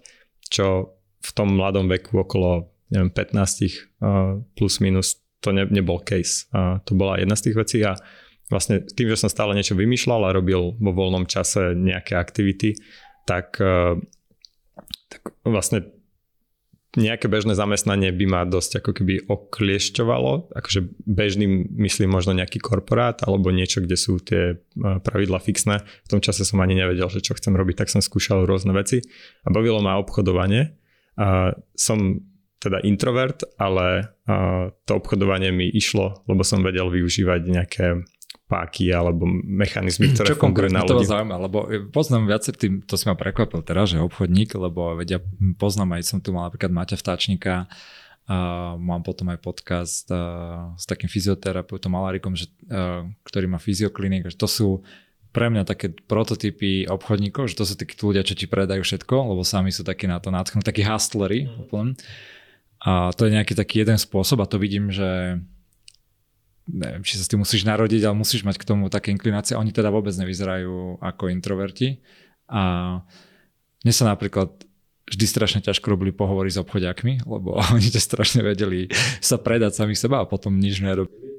Speaker 3: čo v tom mladom veku okolo neviem, 15 plus minus to ne, nebol case. A to bola jedna z tých vecí a vlastne tým, že som stále niečo vymýšľal a robil vo voľnom čase nejaké aktivity, tak, tak vlastne nejaké bežné zamestnanie by ma dosť ako keby okliešťovalo, akože bežným myslím možno nejaký korporát alebo niečo, kde sú tie e, pravidla fixné. V tom čase som ani nevedel, že čo chcem robiť, tak som skúšal rôzne veci a bavilo ma obchodovanie. A som teda introvert, ale to obchodovanie mi išlo, lebo som vedel využívať nejaké páky alebo mechanizmy, ktoré
Speaker 2: Čo fungujú na ľudí. Čo zaujíma, lebo poznám viacej tým, to si ma prekvapil teraz, že obchodník, lebo vedia, poznám aj som tu mal napríklad Maťa Vtáčnika, a mám potom aj podcast a, s takým fyzioterapeutom Malarikom, že, a, ktorý má fyzioklinik, že to sú pre mňa také prototypy obchodníkov, že to sú takí ľudia, čo ti predajú všetko, lebo sami sú takí na to natchnutí, takí hustlery. Mm. A to je nejaký taký jeden spôsob a to vidím, že neviem, či sa s tým musíš narodiť, ale musíš mať k tomu také inklinácie. Oni teda vôbec nevyzerajú ako introverti. A mne sa napríklad vždy strašne ťažko robili pohovory s obchodiakmi, lebo oni ťa strašne vedeli sa predať sami seba a potom nič nerobili.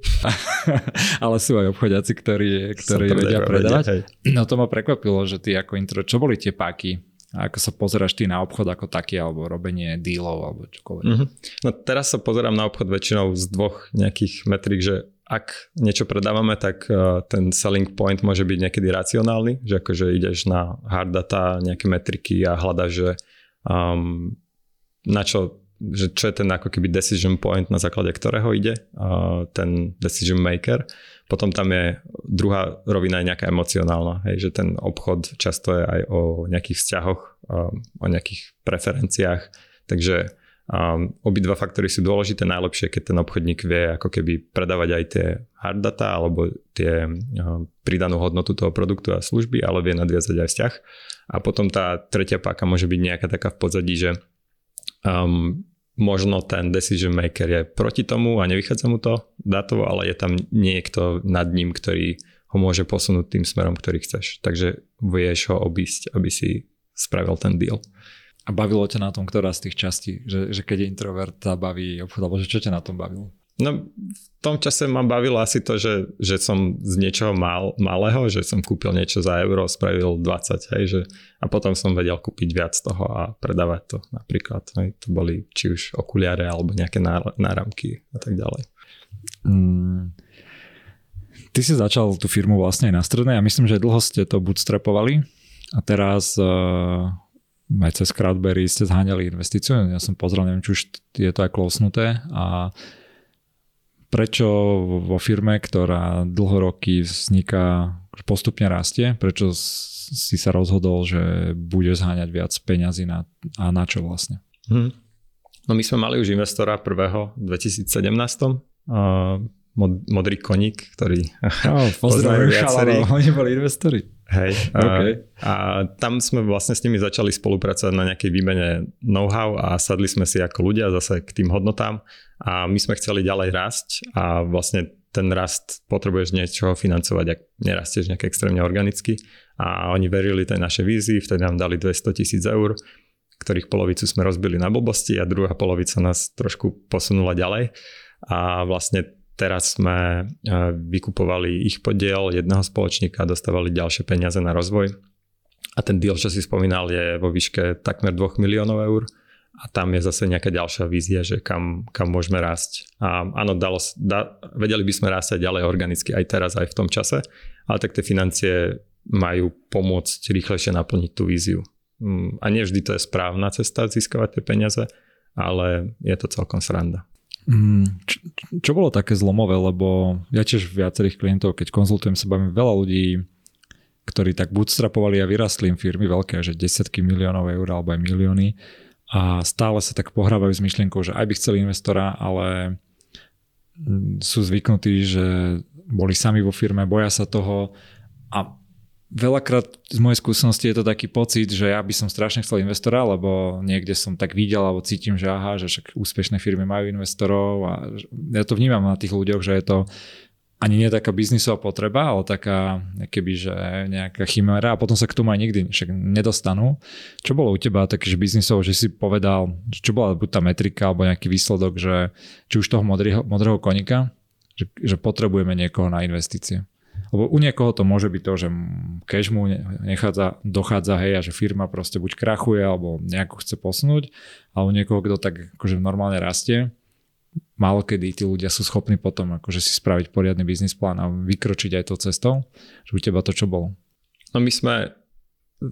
Speaker 2: Ale sú aj obchodiaci, ktorí, ktorí vedia predávať. No to ma prekvapilo, že ty ako intro, čo boli tie páky, a ako sa pozeráš ty na obchod ako taký, alebo robenie dealov, alebo čokoľvek? Mm-hmm.
Speaker 3: No teraz sa pozerám na obchod väčšinou z dvoch nejakých metrik, že ak niečo predávame, tak uh, ten selling point môže byť niekedy racionálny, že akože ideš na hard data, nejaké metriky a hľadaš, že um, na čo že čo je ten ako keby decision point, na základe ktorého ide uh, ten decision maker. Potom tam je druhá rovina je nejaká emocionálna, hej, že ten obchod často je aj o nejakých vzťahoch, um, o nejakých preferenciách, takže obidva faktory sú dôležité, najlepšie, keď ten obchodník vie ako keby predávať aj tie hard data alebo tie pridanú hodnotu toho produktu a služby, ale vie nadviazať aj vzťah. A potom tá tretia páka môže byť nejaká taká v pozadí, že um, možno ten decision maker je proti tomu a nevychádza mu to dátovo, ale je tam niekto nad ním, ktorý ho môže posunúť tým smerom, ktorý chceš. Takže vieš ho obísť, aby si spravil ten deal.
Speaker 2: A bavilo ťa na tom, ktorá z tých častí? Že, že keď je introvert, tá baví obchod, alebo že čo ťa na tom bavilo?
Speaker 3: No v tom čase ma bavilo asi to, že, že som z niečoho mal, malého, že som kúpil niečo za euro, spravil 20, hej, že, a potom som vedel kúpiť viac toho a predávať to napríklad. Hej, to boli či už okuliare alebo nejaké náramky a tak ďalej. Mm.
Speaker 2: Ty si začal tú firmu vlastne aj na strednej a myslím, že dlho ste to bootstrapovali a teraz uh, aj cez Crowdberry ste zháňali investíciu. Ja som pozrel, neviem, či už je to aj klosnuté a prečo vo firme, ktorá dlho roky vzniká, postupne rastie, prečo si sa rozhodol, že bude zháňať viac peňazí na, a na čo vlastne? Hmm.
Speaker 3: No my sme mali už investora prvého v 2017. Uh, mod, modrý koník, ktorý
Speaker 2: oh, pozdravujem viacerí. Oni boli investori.
Speaker 3: Hej. Okay. A, a tam sme vlastne s nimi začali spolupracovať na nejakej výmene know-how a sadli sme si ako ľudia zase k tým hodnotám a my sme chceli ďalej rásť a vlastne ten rast potrebuješ niečoho financovať, ak nerastieš nejak extrémne organicky. A oni verili tej našej vízii, vtedy nám dali 200 tisíc eur, ktorých polovicu sme rozbili na blbosti a druhá polovica nás trošku posunula ďalej. A vlastne Teraz sme e, vykupovali ich podiel jedného spoločníka, dostávali ďalšie peniaze na rozvoj. A ten deal, čo si spomínal, je vo výške takmer 2 miliónov eur. A tam je zase nejaká ďalšia vízia, že kam, kam môžeme rásť. A áno, dalo, da, vedeli by sme rásť aj ďalej organicky, aj teraz, aj v tom čase. Ale tak tie financie majú pomôcť rýchlejšie naplniť tú víziu. Mm, a nie vždy to je správna cesta získavať tie peniaze, ale je to celkom sranda.
Speaker 2: Mm, čo, čo bolo také zlomové, lebo ja tiež viacerých klientov, keď konzultujem sa, bavím veľa ľudí, ktorí tak bootstrapovali a vyrastli im firmy veľké, že desiatky miliónov eur alebo aj milióny. A stále sa tak pohrávajú s myšlienkou, že aj by chceli investora, ale mm, sú zvyknutí, že boli sami vo firme, boja sa toho. A veľakrát z mojej skúsenosti je to taký pocit, že ja by som strašne chcel investora, lebo niekde som tak videl alebo cítim, že aha, že však úspešné firmy majú investorov a ja to vnímam na tých ľuďoch, že je to ani nie taká biznisová potreba, ale taká keby, že nejaká chimera a potom sa k tomu aj nikdy však nedostanú. Čo bolo u teba také, že biznisovo, že si povedal, čo bola buď tá metrika alebo nejaký výsledok, že či už toho modrého, modrého konika, že, že potrebujeme niekoho na investície. Lebo u niekoho to môže byť to, že cash mu nechádza, dochádza, hej, a že firma proste buď krachuje, alebo nejako chce posunúť, ale u niekoho, kto tak akože normálne rastie, málo kedy tí ľudia sú schopní potom akože si spraviť poriadny biznis plán a vykročiť aj tou cestou. Že u teba to čo bolo?
Speaker 3: No my sme,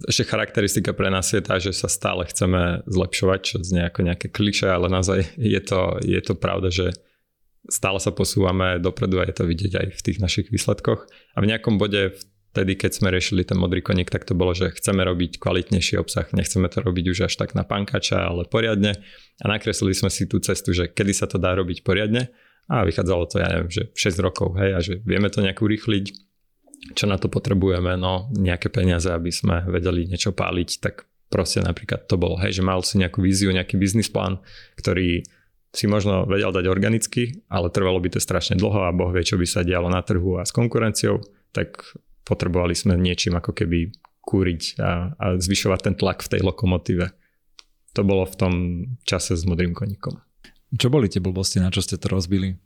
Speaker 3: ešte charakteristika pre nás je tá, že sa stále chceme zlepšovať, čo znie ako nejaké kliše, ale naozaj je to, je to pravda, že stále sa posúvame dopredu a je to vidieť aj v tých našich výsledkoch. A v nejakom bode vtedy, keď sme riešili ten modrý koník, tak to bolo, že chceme robiť kvalitnejší obsah, nechceme to robiť už až tak na pankača, ale poriadne. A nakreslili sme si tú cestu, že kedy sa to dá robiť poriadne. A vychádzalo to, ja neviem, že 6 rokov, hej, a že vieme to nejak urýchliť. Čo na to potrebujeme? No, nejaké peniaze, aby sme vedeli niečo páliť, tak proste napríklad to bolo, hej, že mal si nejakú víziu, nejaký biznis plán, ktorý si možno vedel dať organicky, ale trvalo by to strašne dlho a Boh vie, čo by sa dialo na trhu a s konkurenciou, tak potrebovali sme niečím ako keby kúriť a, a zvyšovať ten tlak v tej lokomotíve. To bolo v tom čase s modrým koníkom.
Speaker 2: Čo boli tie blbosti, na čo ste to rozbili?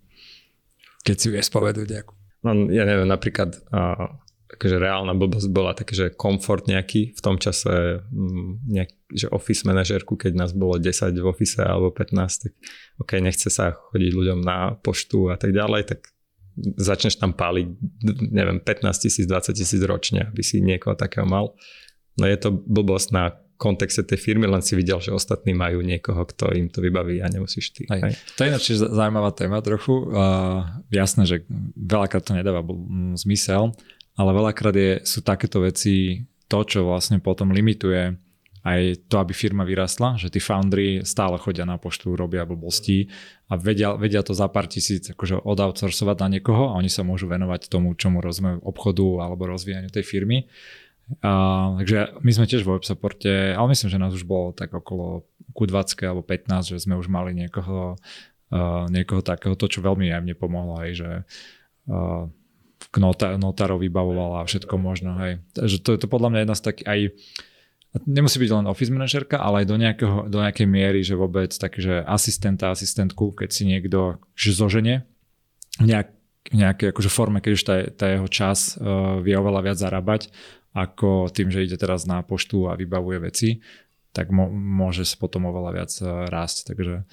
Speaker 2: Keď si vieš povedať ako.
Speaker 3: No, ja neviem, napríklad uh, akože reálna blbosť bola také, že komfort nejaký v tom čase, mm, nejak, že office manažerku, keď nás bolo 10 v office alebo 15, tak ok, nechce sa chodiť ľuďom na poštu a tak ďalej, tak začneš tam páliť, neviem, 15 tisíc, 20 tisíc ročne, aby si niekoho takého mal. No je to blbosť na kontexte tej firmy, len si videl, že ostatní majú niekoho, kto im to vybaví a nemusíš ty. Aj. Aj.
Speaker 2: To je ináč zaujímavá téma trochu. Uh, jasné, že veľakrát to nedáva zmysel, ale veľakrát je, sú takéto veci to, čo vlastne potom limituje aj to, aby firma vyrastla, že tí foundry stále chodia na poštu, robia blbosti a vedia, vedia to za pár tisíc akože odoutsourcovať na niekoho a oni sa môžu venovať tomu, čomu rozumie obchodu alebo rozvíjaniu tej firmy. A, takže my sme tiež vo websupporte, ale myslím, že nás už bolo tak okolo Q20 alebo 15, že sme už mali niekoho, uh, niekoho takého, to čo veľmi aj pomohlo, hej, že uh, notárov vybavovala a všetko možno, hej. Takže to je to podľa mňa jedna z takých aj nemusí byť len office manažerka, ale aj do, nejakého, do nejakej miery, že vôbec takže asistenta, asistentku, keď si niekto že zoženie v nejak, nejakej akože forme, keď už tá, tá jeho čas uh, vie oveľa viac zarábať, ako tým, že ide teraz na poštu a vybavuje veci, tak mo, môže sa potom oveľa viac uh, rásť. Takže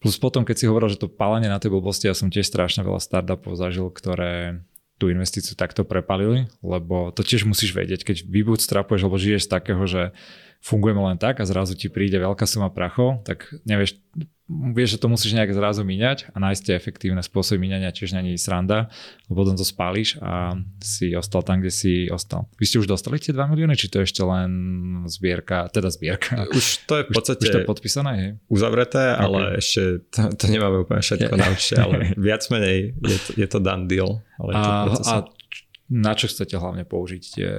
Speaker 2: plus potom, keď si hovoril, že to palenie na tej blbosti, ja som tiež strašne veľa startupov zažil, ktoré tú investíciu takto prepalili, lebo to tiež musíš vedieť, keď vybootstrapuješ alebo žiješ z takého, že fungujeme len tak a zrazu ti príde veľká suma prachov, tak nevieš, vieš, že to musíš nejak zrazu míňať a nájsť tie efektívne spôsoby míňania tiež není sranda, lebo potom to spáliš a si ostal tam, kde si ostal. Vy ste už dostali tie 2 milióny, či to je ešte len zbierka, teda zbierka?
Speaker 3: Už to je v podstate
Speaker 2: už, už to je podpísané, hej?
Speaker 3: Uzavreté, okay. ale ešte to, to nemáme úplne všetko na ale viac menej je to, je to done deal. Ale
Speaker 2: a, a na čo chcete hlavne použiť tie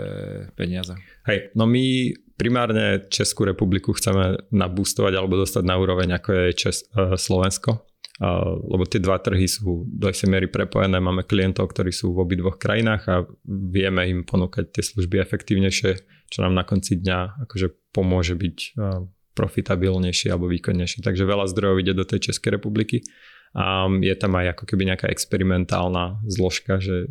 Speaker 2: peniaze?
Speaker 3: Hej, no my primárne Českú republiku chceme nabústovať alebo dostať na úroveň ako je Čes- uh, Slovensko. Lebo tie dva trhy sú do istej miery prepojené. Máme klientov, ktorí sú v obidvoch krajinách a vieme im ponúkať tie služby efektívnejšie, čo nám na konci dňa akože pomôže byť uh, profitabilnejší alebo výkonnejší. Takže veľa zdrojov ide do tej Českej republiky a je tam aj ako keby nejaká experimentálna zložka, že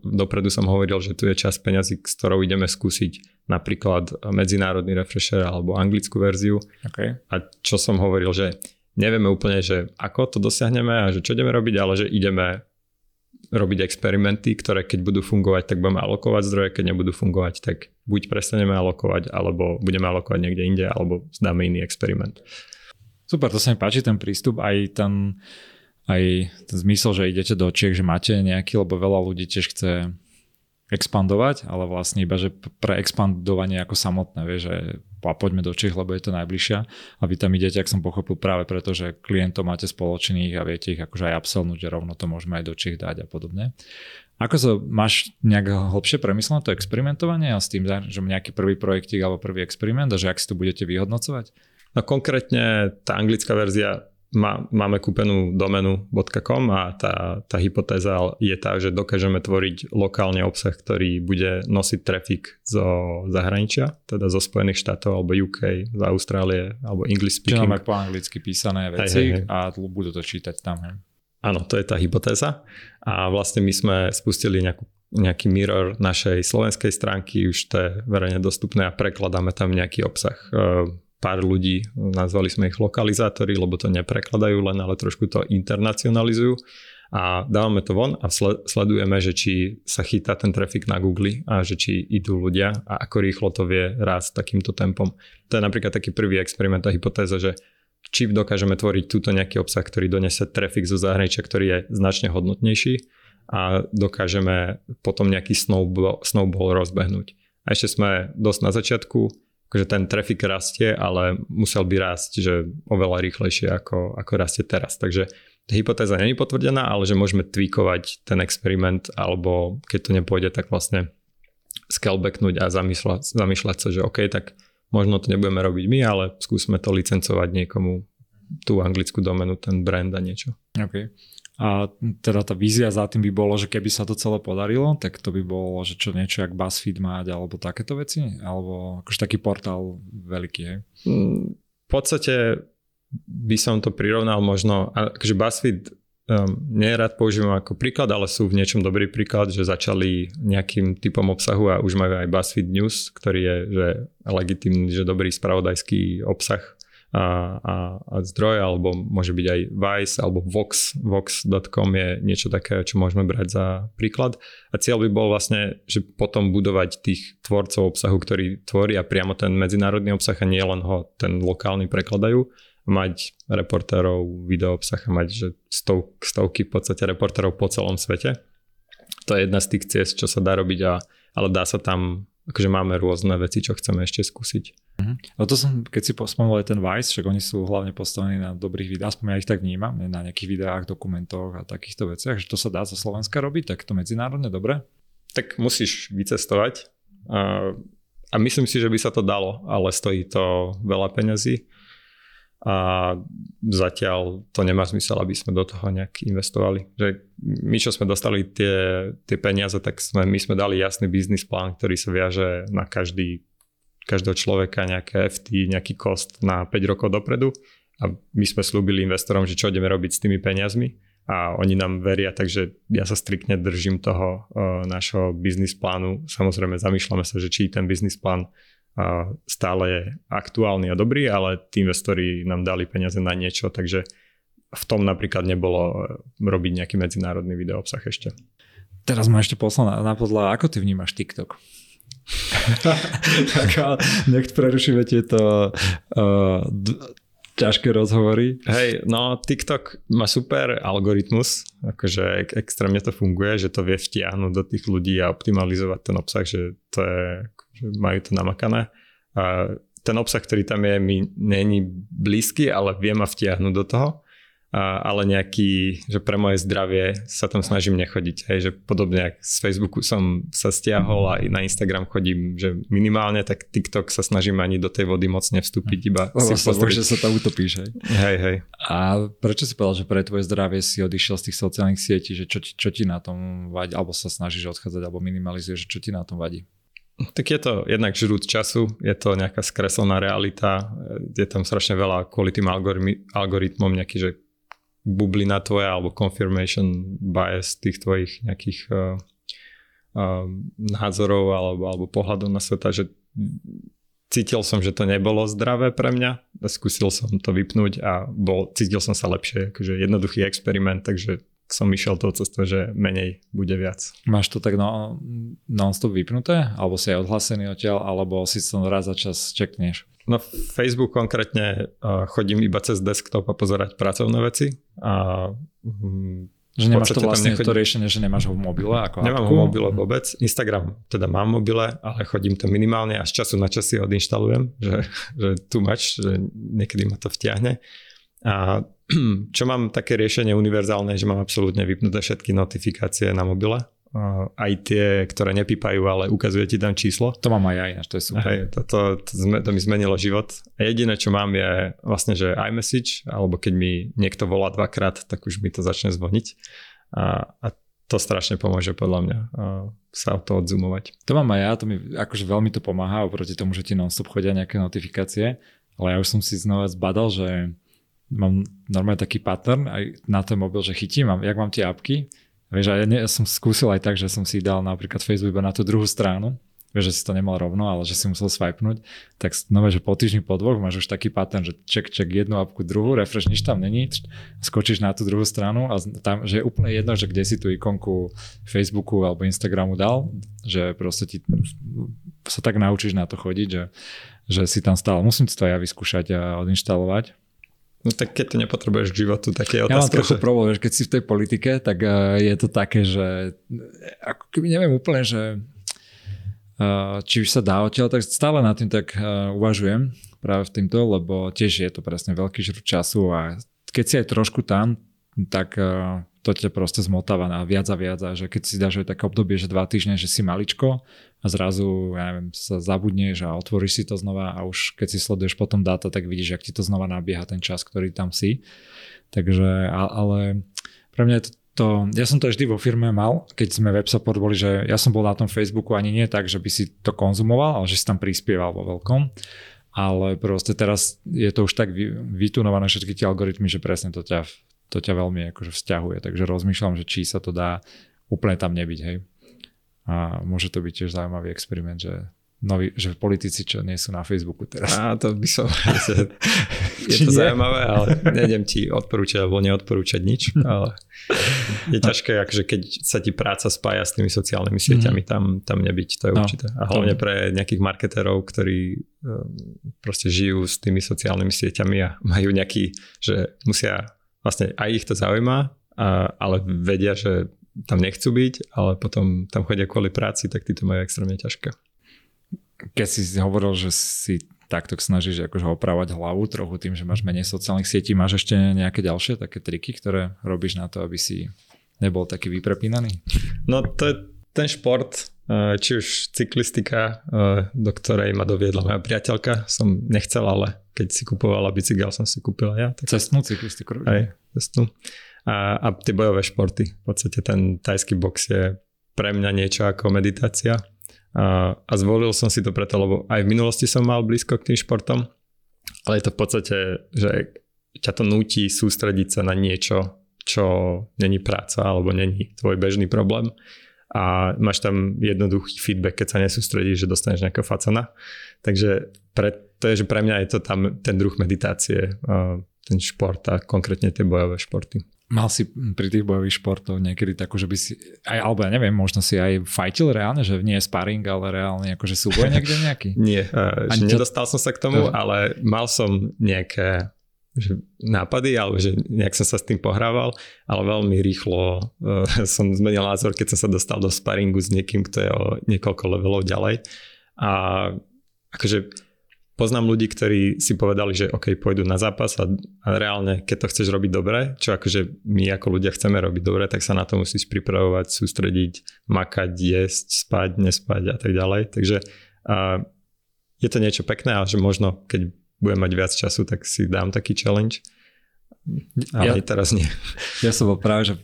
Speaker 3: dopredu som hovoril, že tu je čas peňazí, s ktorou ideme skúsiť napríklad medzinárodný refresher alebo anglickú verziu.
Speaker 2: Okay.
Speaker 3: A čo som hovoril, že nevieme úplne, že ako to dosiahneme a že čo ideme robiť, ale že ideme robiť experimenty, ktoré keď budú fungovať, tak budeme alokovať zdroje, keď nebudú fungovať, tak buď prestaneme alokovať, alebo budeme alokovať niekde inde, alebo zdáme iný experiment.
Speaker 2: Super, to sa mi páči ten prístup, aj ten, aj ten zmysel, že idete do Čiech, že máte nejaký, lebo veľa ľudí tiež chce expandovať, ale vlastne iba, že pre expandovanie ako samotné, vie, že a poďme do Čech, lebo je to najbližšia a vy tam idete, ak som pochopil, práve preto, že klientov máte spoločných a viete ich akože aj absolnúť, že rovno to môžeme aj do Čech dať a podobne. Ako sa máš nejak hlbšie premyslené to experimentovanie a s tým, že nejaký prvý projektík alebo prvý experiment a že ak si to budete vyhodnocovať?
Speaker 3: No konkrétne tá anglická verzia má, máme kúpenú domenu.com a tá, tá hypotéza je tá, že dokážeme tvoriť lokálne obsah, ktorý bude nosiť trafik zo zahraničia, teda zo Spojených štátov alebo UK, z Austrálie alebo English speaking.
Speaker 2: Čiže máme po anglicky písané veci hej, hej, hej. a budú to čítať tam. Hej.
Speaker 3: Áno, to je tá hypotéza. A vlastne my sme spustili nejakú, nejaký mirror našej slovenskej stránky, už to je verejne dostupné a prekladáme tam nejaký obsah pár ľudí, nazvali sme ich lokalizátori, lebo to neprekladajú len, ale trošku to internacionalizujú a dávame to von a sledujeme, že či sa chytá ten trafik na Google a že či idú ľudia a ako rýchlo to vie rásť takýmto tempom. To je napríklad taký prvý experiment a hypotéza, že či dokážeme tvoriť túto nejaký obsah, ktorý donese trafik zo zahraničia, ktorý je značne hodnotnejší a dokážeme potom nejaký snowball, snowball rozbehnúť. A ešte sme dosť na začiatku, akože ten trafik rastie, ale musel by rásť že oveľa rýchlejšie ako, ako rastie teraz. Takže hypotéza není potvrdená, ale že môžeme tweakovať ten experiment alebo keď to nepôjde, tak vlastne scalebacknúť a zamýšľať, zamýšľať sa, že OK, tak možno to nebudeme robiť my, ale skúsme to licencovať niekomu tú anglickú domenu, ten brand a niečo.
Speaker 2: Okay. A teda tá vízia za tým by bolo, že keby sa to celé podarilo, tak to by bolo, že čo niečo jak BuzzFeed mať, alebo takéto veci? Alebo akože taký portál veľký, hej?
Speaker 3: Mm, v podstate by som to prirovnal možno, akože BuzzFeed um, nie rád používam ako príklad, ale sú v niečom dobrý príklad, že začali nejakým typom obsahu a už majú aj BuzzFeed News, ktorý je že legitimný, že dobrý spravodajský obsah a, a, a zdroj, alebo môže byť aj Vice, alebo Vox, Vox.com je niečo také, čo môžeme brať za príklad. A cieľ by bol vlastne, že potom budovať tých tvorcov obsahu, ktorí tvoria priamo ten medzinárodný obsah a nie len ho ten lokálny prekladajú, mať reportérov, video obsah a mať že stov, stovky v podstate reportérov po celom svete. To je jedna z tých ciest, čo sa dá robiť, a, ale dá sa tam akože máme rôzne veci, čo chceme ešte skúsiť.
Speaker 2: Uh-huh. No to som, keď si spomenul aj ten Vice, však oni sú hlavne postavení na dobrých videách, aspoň ja ich tak vnímam, na nejakých videách, dokumentoch a takýchto veciach, že to sa dá zo Slovenska robiť, tak to medzinárodne dobre?
Speaker 3: Tak musíš vycestovať a, a myslím si, že by sa to dalo, ale stojí to veľa peňazí a zatiaľ to nemá zmysel, aby sme do toho nejak investovali. Že my, čo sme dostali tie, tie peniaze, tak sme, my sme dali jasný biznis plán, ktorý sa viaže na každý, každého človeka, nejaké FT, nejaký kost na 5 rokov dopredu a my sme slúbili investorom, že čo ideme robiť s tými peniazmi a oni nám veria, takže ja sa striktne držím toho uh, nášho biznis plánu. Samozrejme zamýšľame sa, že či ten biznis plán stále je aktuálny a dobrý, ale tí investori nám dali peniaze na niečo, takže v tom napríklad nebolo e, robiť nejaký medzinárodný video obsah ešte.
Speaker 2: Teraz ma ešte poslal na podľa, ako ty vnímaš TikTok? tak nech prerušíme tieto uh, d- ťažké rozhovory.
Speaker 3: Hej, no TikTok má super algoritmus, akože ek- extrémne to funguje, že to vie vtiahnuť do tých ľudí a optimalizovať ten obsah, že to je majú to namakané. A ten obsah, ktorý tam je, mi není blízky, ale vie ma vtiahnuť do toho. A, ale nejaký, že pre moje zdravie sa tam snažím nechodiť. Hej, že podobne ako z Facebooku som sa stiahol a na Instagram chodím, že minimálne, tak TikTok sa snažím ani do tej vody moc nevstúpiť, iba
Speaker 2: si postaviť. že sa tam utopíš, hej.
Speaker 3: Hej, hej.
Speaker 2: A prečo si povedal, že pre tvoje zdravie si odišiel z tých sociálnych sietí, že čo, čo ti na tom vadí, alebo sa snažíš odchádzať, alebo minimalizuješ, že čo ti na tom vadí?
Speaker 3: Tak je to jednak žrút času, je to nejaká skreslená realita, je tam strašne veľa kvôli tým algoritmom nejaký, že bublina tvoja alebo confirmation bias tých tvojich nejakých uh, uh, názorov alebo, alebo pohľadov na sveta, že cítil som, že to nebolo zdravé pre mňa, skúsil som to vypnúť a bol, cítil som sa lepšie, akože jednoduchý experiment, takže som išiel tou cestou, že menej bude viac.
Speaker 2: Máš to tak no, non-stop vypnuté? Alebo si aj odhlasený odtiaľ? Alebo si to raz za čas čekneš?
Speaker 3: No Facebook konkrétne uh, chodím iba cez desktop a pozerať pracovné veci. A,
Speaker 2: um, že nemáš to vlastne nechodím... to riešenie, že nemáš ho v mobile? Ako
Speaker 3: Nemám ho v mobile vôbec. Instagram teda mám v mobile, ale chodím to minimálne a z času na čas si odinštalujem, že, že too much, že niekedy ma to vtiahne. A čo mám také riešenie univerzálne, že mám absolútne vypnuté všetky notifikácie na mobile aj tie, ktoré nepípajú, ale ukazuje ti tam číslo.
Speaker 2: To mám aj ja ináč, to je super.
Speaker 3: Hej, to, to, to, to mi zmenilo život. A jediné, čo mám je vlastne, že iMessage, alebo keď mi niekto volá dvakrát, tak už mi to začne zvoniť. A, a to strašne pomôže podľa mňa sa to odzumovať.
Speaker 2: To mám aj ja, to mi akože veľmi to pomáha oproti tomu, že ti non-stop chodia nejaké notifikácie, ale ja už som si znova zbadal, že mám normálne taký pattern aj na ten mobil, že chytím, mám, jak mám tie apky, vieš, a ja, ne, ja som skúsil aj tak, že som si dal napríklad Facebook iba na tú druhú stranu vieš, že si to nemal rovno, ale že si musel swipenúť, tak nové, že po týždni, po dvoch máš už taký pattern, že ček, ček jednu apku, druhú, refresh, nič tam není, skočíš na tú druhú stranu a tam, že je úplne jedno, že kde si tú ikonku Facebooku alebo Instagramu dal, že proste ti sa tak naučíš na to chodiť, že, že si tam stále. Musím to aj ja vyskúšať a odinštalovať.
Speaker 3: No tak keď to nepotrebuješ k životu, tak je otázka.
Speaker 2: Ja mám trochu že... problém, že keď si v tej politike, tak uh, je to také, že ako keby neviem úplne, že či už sa dá odtiaľ, tak stále na tým tak uvažujem práve v týmto, lebo tiež je to presne veľký žrut času a keď si aj trošku tam, tak to ťa proste zmotáva na viac a viac a že keď si dáš aj také obdobie, že dva týždne, že si maličko a zrazu, ja neviem, sa zabudneš a otvoríš si to znova a už keď si sleduješ potom dáta, tak vidíš, ak ti to znova nabieha ten čas, ktorý tam si. Takže, ale pre mňa je to to, ja som to vždy vo firme mal, keď sme web support boli, že ja som bol na tom Facebooku ani nie tak, že by si to konzumoval, ale že si tam prispieval vo veľkom. Ale proste teraz je to už tak vytunované všetky tie algoritmy, že presne to ťa, to ťa veľmi akože vzťahuje. Takže rozmýšľam, že či sa to dá úplne tam nebyť, hej. A môže to byť tiež zaujímavý experiment, že noví, že politici, čo nie sú na Facebooku teraz.
Speaker 3: A to by som... je to zaujímavé, ale nejdem ti odporúčať alebo neodporúčať nič, ale je ťažké, akože keď sa ti práca spája s tými sociálnymi sieťami, mm. tam, tam nebyť, to je no, určité. A hlavne pre nejakých marketérov, ktorí um, proste žijú s tými sociálnymi sieťami a majú nejaký, že musia, vlastne aj ich to zaujíma, a, ale vedia, že tam nechcú byť, ale potom tam chodia kvôli práci, tak tí to majú extrémne ťažké
Speaker 2: keď si hovoril, že si takto snažíš akože opravať hlavu trochu tým, že máš menej sociálnych sietí, máš ešte nejaké ďalšie také triky, ktoré robíš na to, aby si nebol taký vyprepínaný?
Speaker 3: No to je ten šport, eh, či už cyklistika, eh, do ktorej ma doviedla moja priateľka, som nechcel, ale keď si kupovala bicykel, som si kúpila ja.
Speaker 2: Tak... Cestnú cyklistiku.
Speaker 3: Aj, cestnú. A, a tie bojové športy. V podstate ten tajský box je pre mňa niečo ako meditácia a, a zvolil som si to preto, lebo aj v minulosti som mal blízko k tým športom, ale je to v podstate, že ťa to nutí sústrediť sa na niečo, čo není práca alebo není tvoj bežný problém a máš tam jednoduchý feedback, keď sa nesústredíš, že dostaneš nejakého facana. Takže pre, to je, že pre mňa je to tam ten druh meditácie, ten šport a konkrétne tie bojové športy.
Speaker 2: Mal si pri tých bojových športoch niekedy takú, že by si, aj, alebo ja neviem, možno si aj fajtil reálne, že nie je sparring, ale reálne akože súboj niekde nejaký?
Speaker 3: nie, uh, že to... nedostal som sa k tomu, uh. ale mal som nejaké že nápady, alebo že nejak som sa s tým pohrával, ale veľmi rýchlo uh, som zmenil názor, keď som sa dostal do sparingu s niekým, kto je o niekoľko levelov ďalej. A akože poznám ľudí, ktorí si povedali, že OK, pôjdu na zápas a, a reálne, keď to chceš robiť dobre, čo akože my ako ľudia chceme robiť dobre, tak sa na to musíš pripravovať, sústrediť, makať, jesť, spať, nespať a tak ďalej. Takže a, je to niečo pekné, ale že možno keď budem mať viac času, tak si dám taký challenge. Ale ja, teraz nie.
Speaker 2: Ja som bol práve, že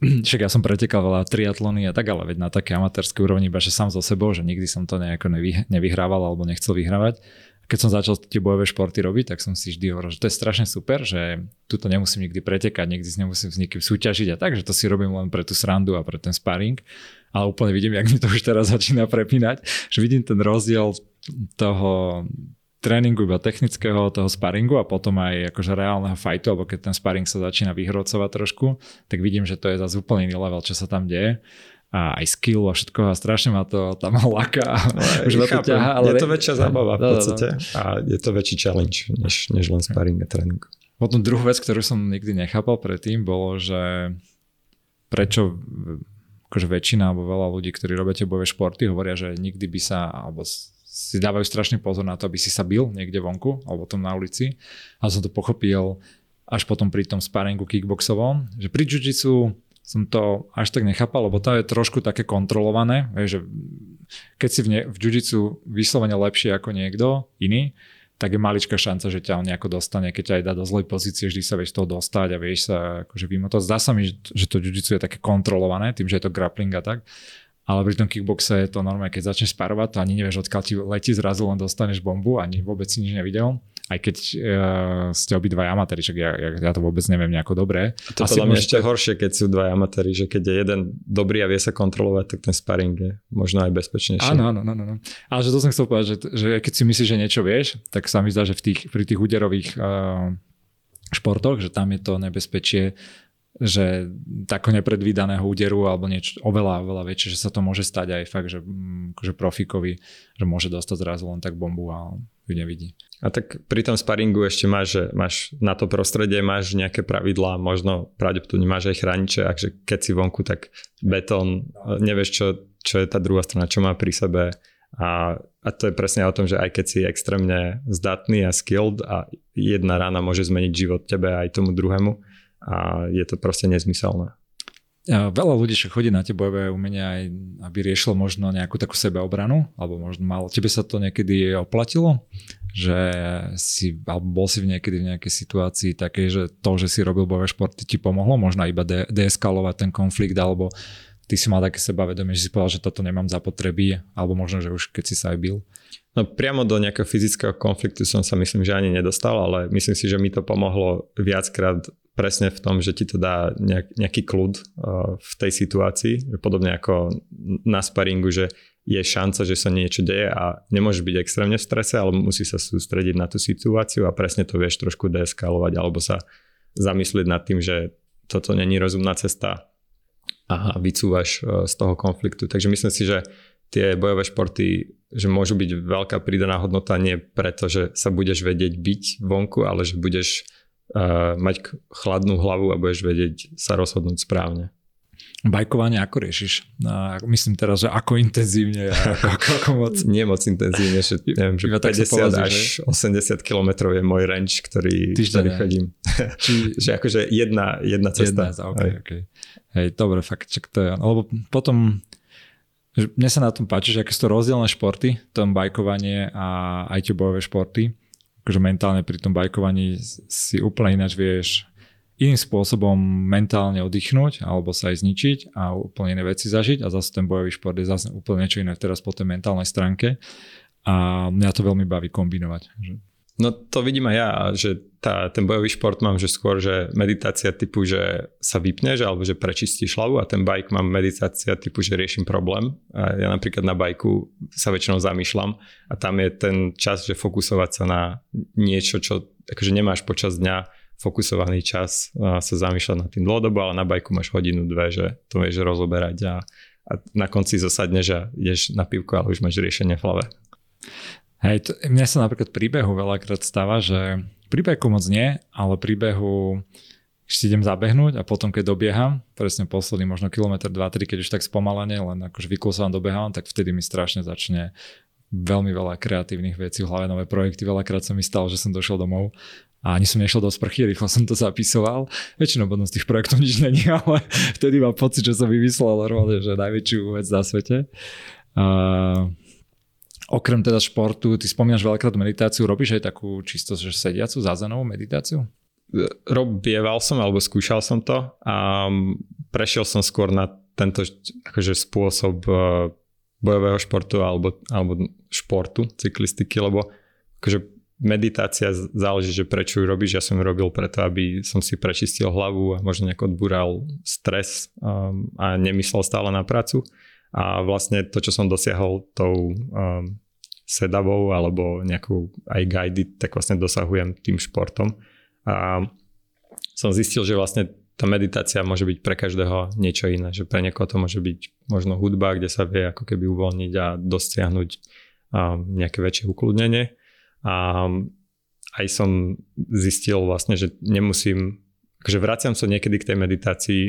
Speaker 2: však ja som pretekal veľa triatlony a tak, ale veď na také amatérskej úrovni, iba že sám so sebou, že nikdy som to nejako nevy, nevyhrával alebo nechcel vyhrávať keď som začal tie bojové športy robiť, tak som si vždy hovoril, že to je strašne super, že tuto nemusím nikdy pretekať, nikdy nemusím s nikým súťažiť a tak, že to si robím len pre tú srandu a pre ten sparring. Ale úplne vidím, jak mi to už teraz začína prepínať, že vidím ten rozdiel toho tréningu iba technického, toho sparingu a potom aj akože reálneho fightu, alebo keď ten sparing sa začína vyhrocovať trošku, tak vidím, že to je zase úplne iný level, čo sa tam deje a aj skill a všetko a strašne ma to tam laká.
Speaker 3: Už ma to ťaha, ale... Je to väčšia zábava v podstate a je to väčší challenge, než, než len sparring a tréning.
Speaker 2: Potom druhú vec, ktorú som nikdy nechápal predtým, bolo, že prečo akože väčšina alebo veľa ľudí, ktorí robia tie bojové športy, hovoria, že nikdy by sa, alebo si dávajú strašný pozor na to, aby si sa bil niekde vonku alebo tom na ulici. A som to pochopil až potom pri tom sparingu kickboxovom, že pri jiu som to až tak nechápal, lebo to je trošku také kontrolované, že keď si v, ne, v jiu vyslovene lepšie ako niekto iný, tak je maličká šanca, že ťa on nejako dostane, keď ťa aj dá do zlej pozície, vždy sa vieš toho dostať a vieš sa akože vymotať. Zdá sa mi, že to jiu je také kontrolované, tým, že je to grappling a tak. Ale pri tom kickboxe je to normálne, keď začneš sparovať, to ani nevieš, odkiaľ ti letí zrazu, len dostaneš bombu, ani vôbec si nič nevidel aj keď uh, ste obidva amatéri, však ja, ja, ja to vôbec neviem nejako dobre.
Speaker 3: A to podľa mňa ešte horšie, keď sú dva amatéri, že keď je jeden dobrý a vie sa kontrolovať, tak ten sparring je možno aj bezpečnejší.
Speaker 2: Áno, áno, áno. áno. Ale že to som chcel povedať, že, že keď si myslíš, že niečo vieš, tak sa mi zdá, že v tých, pri tých úderových uh, športoch, že tam je to nebezpečie že tako nepredvídaného úderu alebo niečo oveľa, oveľa väčšie, že sa to môže stať aj fakt, že mm, akože profikovi, že môže dostať zrazu len tak bombu a ju nevidí.
Speaker 3: A tak pri tom sparingu ešte máš, že máš na to prostredie, máš nejaké pravidlá, možno pravdepodobne máš aj chrániče, akže keď si vonku, tak betón, nevieš, čo, čo je tá druhá strana, čo má pri sebe. A, a to je presne o tom, že aj keď si extrémne zdatný a skilled a jedna rána môže zmeniť život tebe aj tomu druhému, a je to proste nezmyselné.
Speaker 2: Veľa ľudí však chodí na tie bojové umenia aj, aby riešilo možno nejakú takú sebeobranu, alebo možno mal. Tebe sa to niekedy oplatilo? Že si, alebo bol si niekedy v nejakej situácii takej, že to, že si robil bojové športy ti pomohlo možno iba de- deeskalovať ten konflikt, alebo ty si mal také sebavedomie, že si povedal, že toto nemám zapotreby, alebo možno, že už keď si sa aj bil?
Speaker 3: No priamo do nejakého fyzického konfliktu som sa myslím, že ani nedostal, ale myslím si, že mi to pomohlo viackrát presne v tom, že ti to dá nejak, nejaký kľud uh, v tej situácii, podobne ako na sparingu, že je šanca, že sa niečo deje a nemôžeš byť extrémne v strese, ale musí sa sústrediť na tú situáciu a presne to vieš trošku deeskalovať alebo sa zamyslieť nad tým, že toto není rozumná cesta a vycúvaš uh, z toho konfliktu. Takže myslím si, že tie bojové športy, že môžu byť veľká pridaná hodnota nie preto, že sa budeš vedieť byť vonku, ale že budeš uh, mať chladnú hlavu a budeš vedieť sa rozhodnúť správne.
Speaker 2: Bajkovanie ako riešiš? No, myslím teraz, že ako intenzívne ako, ako, ako moc?
Speaker 3: Nie moc intenzívne, že neviem, že 50 povazí, až že? 80 km je môj range, ktorý, Týždeň, ktorý chodím. Či... že akože jedna, jedna cesta.
Speaker 2: Jedna, okay, okay. Hej, dobre, fakt, čak to je, lebo potom mne sa na tom páči, že aké sú to rozdielne športy, tom bajkovanie a aj tie bojové športy akože mentálne pri tom bajkovaní si úplne ináč vieš iným spôsobom mentálne oddychnúť alebo sa aj zničiť a úplne iné veci zažiť a zase ten bojový šport je zase úplne niečo iné teraz po tej mentálnej stránke a mňa to veľmi baví kombinovať.
Speaker 3: No to vidím aj ja, že tá, ten bojový šport mám, že skôr, že meditácia typu, že sa vypneš alebo že prečistíš hlavu a ten bike mám meditácia typu, že riešim problém. A ja napríklad na bajku sa väčšinou zamýšľam a tam je ten čas, že fokusovať sa na niečo, čo akože nemáš počas dňa fokusovaný čas a sa zamýšľať nad tým dlhodobo, ale na bajku máš hodinu, dve, že to vieš rozoberať a, a na konci zasadneš a ideš na pivku, ale už máš riešenie v hlave.
Speaker 2: Hej, to, mne sa napríklad príbehu veľakrát stáva, že príbehu moc nie, ale príbehu ešte idem zabehnúť a potom keď dobieham, presne posledný možno kilometr, 2-3, keď už tak spomalene, len akože vykúsam, dobieham, tak vtedy mi strašne začne veľmi veľa kreatívnych vecí v nové projekty. Veľakrát sa mi stalo, že som došiel domov a ani som nešiel do sprchy, rýchlo som to zapisoval. Väčšinou potom z tých projektov nič není, ale vtedy mám pocit, že som vymyslel normálne, že najväčšiu vec na svete. Uh, Okrem teda športu, ty spomínaš veľakrát meditáciu, robíš aj takú čisto že sediacu, zázanovú meditáciu?
Speaker 3: Robieval som alebo skúšal som to a prešiel som skôr na tento akože spôsob e, bojového športu alebo, alebo športu, cyklistiky, lebo akože meditácia záleží, že prečo ju robíš. Ja som ju robil preto, aby som si prečistil hlavu a možno nejak odbúral stres um, a nemyslel stále na prácu. A vlastne to, čo som dosiahol tou um, sedavou alebo nejakou aj guided, tak vlastne dosahujem tým športom. A som zistil, že vlastne tá meditácia môže byť pre každého niečo iné, že pre niekoho to môže byť možno hudba, kde sa vie ako keby uvoľniť a dosiahnuť um, nejaké väčšie ukludnenie. A aj som zistil vlastne, že nemusím Takže vraciam sa niekedy k tej meditácii,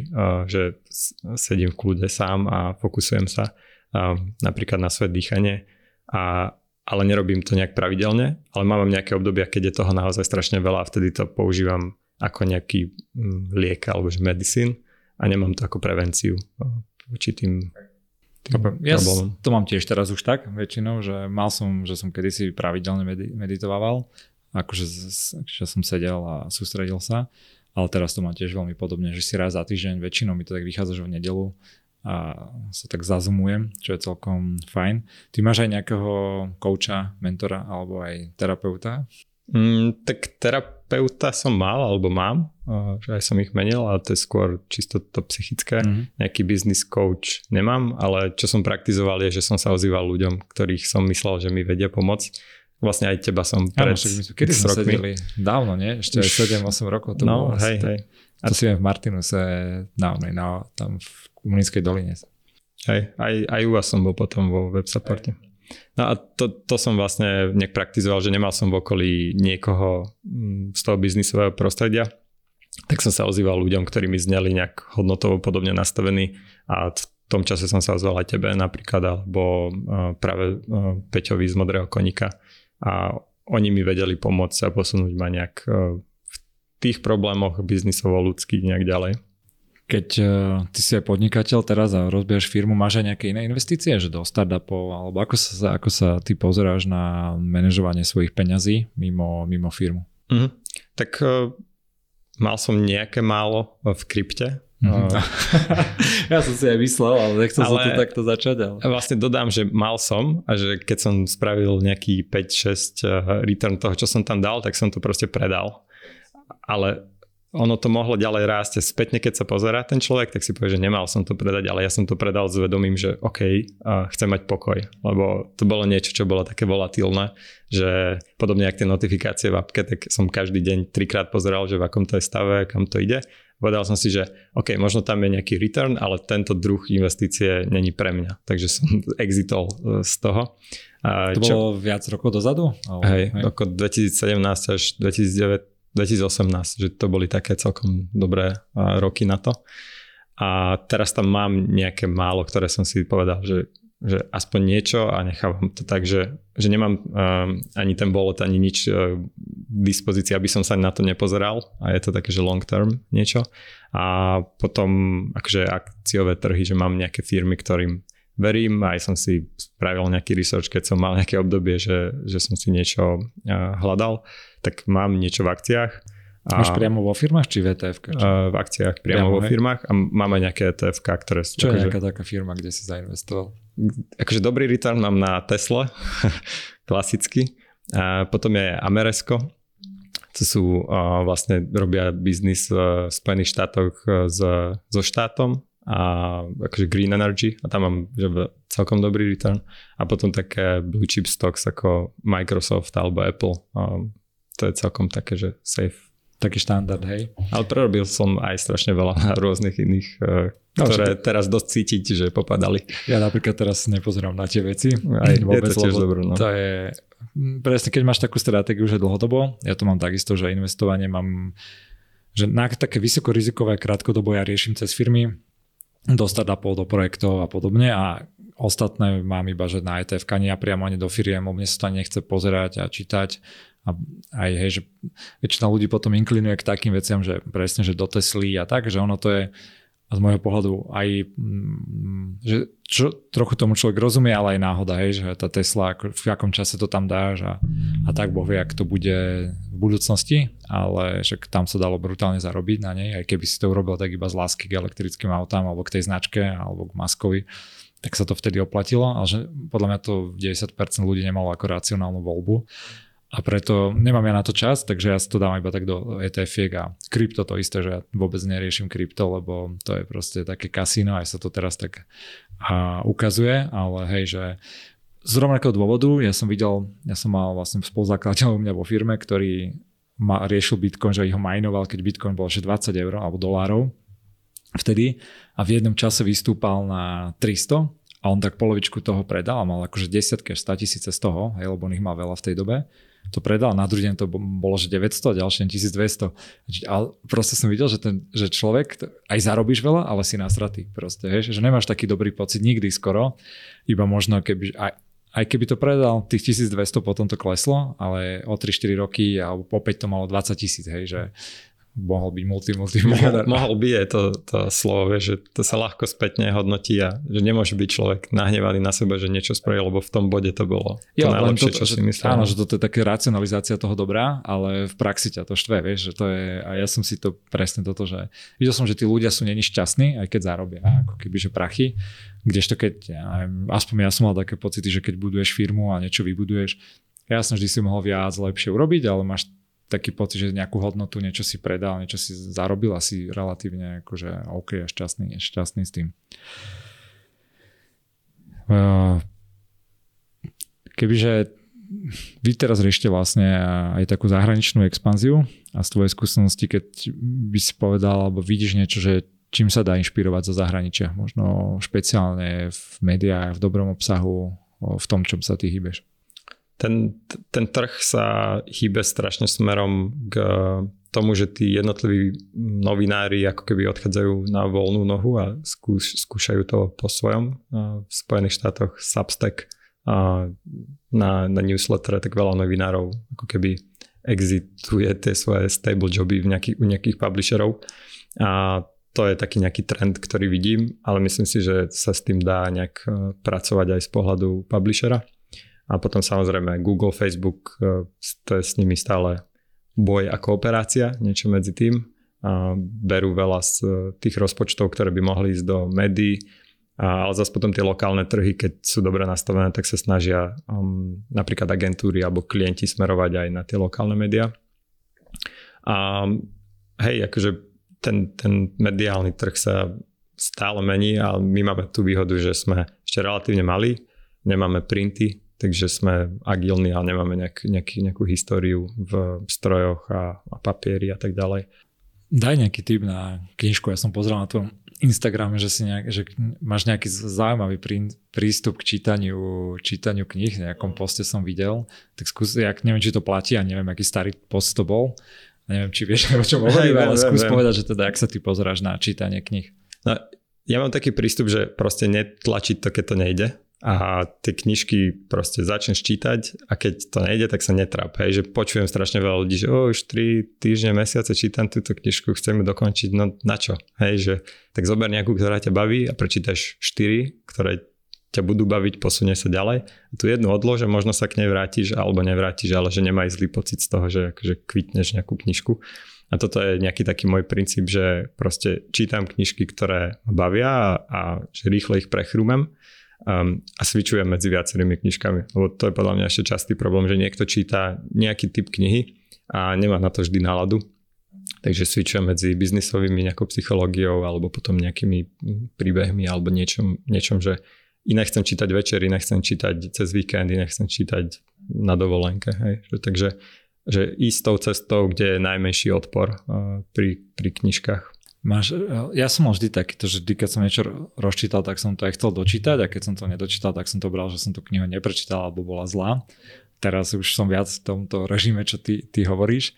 Speaker 3: že sedím v kľude sám a fokusujem sa napríklad na svoje dýchanie, a, ale nerobím to nejak pravidelne, ale mám nejaké obdobia, keď je toho naozaj strašne veľa a vtedy to používam ako nejaký mm, liek alebo že medicín a nemám to ako prevenciu voči tým, tým
Speaker 2: ja problémom. to mám tiež teraz už tak väčšinou, že mal som, že som kedysi pravidelne meditoval, akože že som sedel a sústredil sa, ale teraz to mám tiež veľmi podobne, že si raz za týždeň, väčšinou mi to tak vychádza, že v nedelu a sa tak zazumujem, čo je celkom fajn. Ty máš aj nejakého kouča, mentora alebo aj terapeuta?
Speaker 3: Mm, tak terapeuta som mal, alebo mám, že aj som ich menil, ale to je skôr čisto to psychické. Mm-hmm. Nejaký business coach nemám, ale čo som praktizoval je, že som sa ozýval ľuďom, ktorých som myslel, že mi vedia pomôcť. Vlastne aj teba som pred
Speaker 2: Áno, kedy sme sedeli? Dávno, nie? Ešte aj 7-8 rokov to
Speaker 3: no,
Speaker 2: bolo.
Speaker 3: hej, hej.
Speaker 2: A to si v Martinuse dávno, na, tam v Komunickej doline.
Speaker 3: Hej, aj, aj u vás som bol potom vo web supporte. No a to, to som vlastne nejak praktizoval, že nemal som v okolí niekoho mm, z toho biznisového prostredia, tak som sa ozýval ľuďom, ktorí mi zneli nejak hodnotovo podobne nastavení a v tom čase som sa ozval aj tebe napríklad, alebo práve Peťovi z Modrého konika a oni mi vedeli pomôcť a posunúť ma nejak v tých problémoch biznisovo-ľudských nejak ďalej.
Speaker 2: Keď uh, ty si aj podnikateľ teraz a rozbiehaš firmu, máš aj nejaké iné investície, že do startupov, alebo ako sa, ako sa ty pozeráš na manažovanie svojich peňazí mimo, mimo firmu?
Speaker 3: Mm-hmm. Tak uh, mal som nejaké málo v krypte.
Speaker 2: Mm-hmm. ja som si aj myslel, ale nechcel ale som to takto začať. Ale...
Speaker 3: Vlastne dodám, že mal som a že keď som spravil nejaký 5-6 eh, return toho, čo som tam dal, tak som to proste predal. Ale ono to mohlo ďalej rásť. Spätne, keď sa pozerá ten človek, tak si povie, že nemal som to predať, ale ja som to predal s vedomím, že OK, uh, chcem mať pokoj, lebo to bolo niečo, čo bolo také volatilné, že podobne ako tie notifikácie v appke, tak som každý deň trikrát pozeral, že v akom to je stave, kam to ide. Povedal som si, že OK, možno tam je nejaký return, ale tento druh investície není pre mňa. Takže som exitol e, z toho.
Speaker 2: to čo, bolo viac rokov dozadu?
Speaker 3: Hej, hej, ako 2017 až 2009 2018, že to boli také celkom dobré roky na to. A teraz tam mám nejaké málo, ktoré som si povedal, že, že aspoň niečo a nechávam to tak, že, že nemám um, ani ten bolot, ani nič uh, k dispozícii, aby som sa na to nepozeral a je to také, že long term niečo. A potom akože akciové trhy, že mám nejaké firmy, ktorým verím, aj som si spravil nejaký research, keď som mal nejaké obdobie, že, že som si niečo uh, hľadal tak mám niečo v akciách.
Speaker 2: A, Máš priamo vo firmách či v etf
Speaker 3: Či? V akciách priamo, priamo vo hej? firmách a máme nejaké etf ktoré
Speaker 2: sú... Čo je akože, nejaká taká firma, kde si zainvestoval?
Speaker 3: Akože dobrý return mám na Tesla, klasicky. A potom je Ameresco, to sú uh, vlastne robia biznis v Spojených štátoch s, so štátom a akože green energy a tam mám že celkom dobrý return a potom také blue chip stocks ako Microsoft alebo Apple um, to je celkom také, že safe.
Speaker 2: Taký štandard, hej.
Speaker 3: Ale prerobil som aj strašne veľa na rôznych iných, uh, ktoré no, teraz dosť cítiť, že popadali.
Speaker 2: Ja napríklad teraz nepozerám na tie veci.
Speaker 3: Aj, vôbec, je to tiež dobré, no.
Speaker 2: To je, presne keď máš takú stratégiu, že dlhodobo, ja to mám takisto, že investovanie mám, že na také vysokorizikové krátkodobo ja riešim cez firmy, do startupov, do projektov a podobne a ostatné mám iba, že na ETF, ani ja priamo ani do firiem, mne sa to nechce pozerať a čítať a aj hej, že väčšina ľudí potom inklinuje k takým veciam, že presne, že do Tesly a tak, že ono to je z môjho pohľadu aj, mm, že čo, trochu tomu človek rozumie, ale aj náhoda, hej, že tá Tesla, v akom čase to tam dáš a, a tak Boh vie, ak to bude v budúcnosti, ale že tam sa dalo brutálne zarobiť na nej, aj keby si to urobil tak iba z lásky k elektrickým autám alebo k tej značke alebo k Maskovi, tak sa to vtedy oplatilo, ale že podľa mňa to 90% ľudí nemalo ako racionálnu voľbu a preto nemám ja na to čas, takže ja to dám iba tak do etf a krypto to isté, že ja vôbec neriešim krypto, lebo to je proste také kasíno, aj sa to teraz tak a, ukazuje, ale hej, že z rovnakého dôvodu, ja som videl, ja som mal vlastne spoluzakladateľ u mňa vo firme, ktorý ma, riešil Bitcoin, že ho majnoval, keď Bitcoin bol že 20 eur alebo dolárov vtedy a v jednom čase vystúpal na 300 a on tak polovičku toho predal a mal akože desiatky až 100 tisíce z toho, hej, lebo on ich mal veľa v tej dobe to predal, na druhý deň to bolo, že 900, ďalšie 1200. A proste som videl, že, ten, že človek, aj zarobíš veľa, ale si nasratý proste, vieš, že nemáš taký dobrý pocit nikdy skoro, iba možno keby, aj, aj keby to predal, tých 1200 potom to kleslo, ale o 3-4 roky po 5 to malo 20 tisíc, hej, že mohol byť multi, multi
Speaker 3: mohol, mohol by je to, to slovo, vieš, že to sa ľahko spätne hodnotí a že nemôže byť človek nahnevaný na seba, že niečo spravil, lebo v tom bode to bolo to jo, najlepšie, to, čo si myslel.
Speaker 2: Áno, že toto je také racionalizácia toho dobrá, ale v praxi ťa to štve, vieš, že to je, a ja som si to presne toto, že videl som, že tí ľudia sú není šťastní, aj keď zarobia ako keby, že prachy, kdežto keď, ja, aspoň ja som mal také pocity, že keď buduješ firmu a niečo vybuduješ, jasne, vždy si mohol viac, lepšie urobiť, ale máš taký pocit, že nejakú hodnotu, niečo si predal, niečo si zarobil asi relatívne akože OK a šťastný, šťastný s tým. Kebyže vy teraz riešite vlastne aj takú zahraničnú expanziu a z tvojej skúsenosti, keď by si povedal alebo vidíš niečo, že čím sa dá inšpirovať zo zahraničia, možno špeciálne v médiách, v dobrom obsahu, v tom, čom sa ty hýbeš
Speaker 3: ten, ten trh sa hýbe strašne smerom k tomu, že tí jednotliví novinári ako keby odchádzajú na voľnú nohu a skúš, skúšajú to po svojom. V Spojených štátoch Substack na, na newsletter tak veľa novinárov ako keby exituje tie svoje stable joby v nejaký, u nejakých publisherov a to je taký nejaký trend, ktorý vidím, ale myslím si, že sa s tým dá nejak e, pracovať aj z pohľadu publishera. A potom samozrejme Google, Facebook, e, to je s nimi stále boj a kooperácia, niečo medzi tým. A berú veľa z e, tých rozpočtov, ktoré by mohli ísť do médií, a, ale zase potom tie lokálne trhy, keď sú dobre nastavené, tak sa snažia um, napríklad agentúry alebo klienti smerovať aj na tie lokálne médiá. A hej, akože ten, ten mediálny trh sa stále mení a my máme tú výhodu, že sme ešte relatívne malí, nemáme printy, takže sme agilní a nemáme nejak, nejaký, nejakú históriu v strojoch a, a papieri a tak ďalej.
Speaker 2: Daj nejaký tip na knižku, ja som pozrel na tvojom Instagrame, že, si nejak, že máš nejaký zaujímavý prístup k čítaniu, čítaniu kníh, nejakom poste som videl, tak skús, ja neviem, či to platí a neviem, aký starý post to bol, neviem, či vieš, o čom hovorím, ale skús viem. povedať, že teda, ak sa ty pozeráš na čítanie kníh.
Speaker 3: No, ja mám taký prístup, že proste netlačiť to, keď to nejde a tie knižky proste začneš čítať a keď to nejde, tak sa netráp. Hej, že počujem strašne veľa ľudí, že oh, už 3 týždne, mesiace čítam túto knižku, chcem ju dokončiť, no na čo? Hej, že tak zober nejakú, ktorá ťa baví a prečítaš 4, ktoré ťa budú baviť, posunie sa ďalej. A tu jednu odlož a možno sa k nej vrátiš alebo nevrátiš, ale že nemaj zlý pocit z toho, že akože kvitneš nejakú knižku. A toto je nejaký taký môj princíp, že proste čítam knižky, ktoré bavia a, a že rýchle ich prechrúmem um, a switchujem medzi viacerými knižkami. Lebo to je podľa mňa ešte častý problém, že niekto číta nejaký typ knihy a nemá na to vždy náladu. Takže switchujem medzi biznisovými nejakou psychológiou alebo potom nejakými príbehmi alebo niečom, niečom že iné chcem čítať večer, iné chcem čítať cez víkend, iné chcem čítať na dovolenke. Hej. Takže že ísť tou cestou, kde je najmenší odpor uh, pri, pri knižkách.
Speaker 2: Máš, ja som mal vždy takýto, že vždy, keď som niečo rozčítal, tak som to aj chcel dočítať a keď som to nedočítal, tak som to bral, že som tú knihu neprečítal alebo bola zlá. Teraz už som viac v tomto režime, čo ty, ty hovoríš.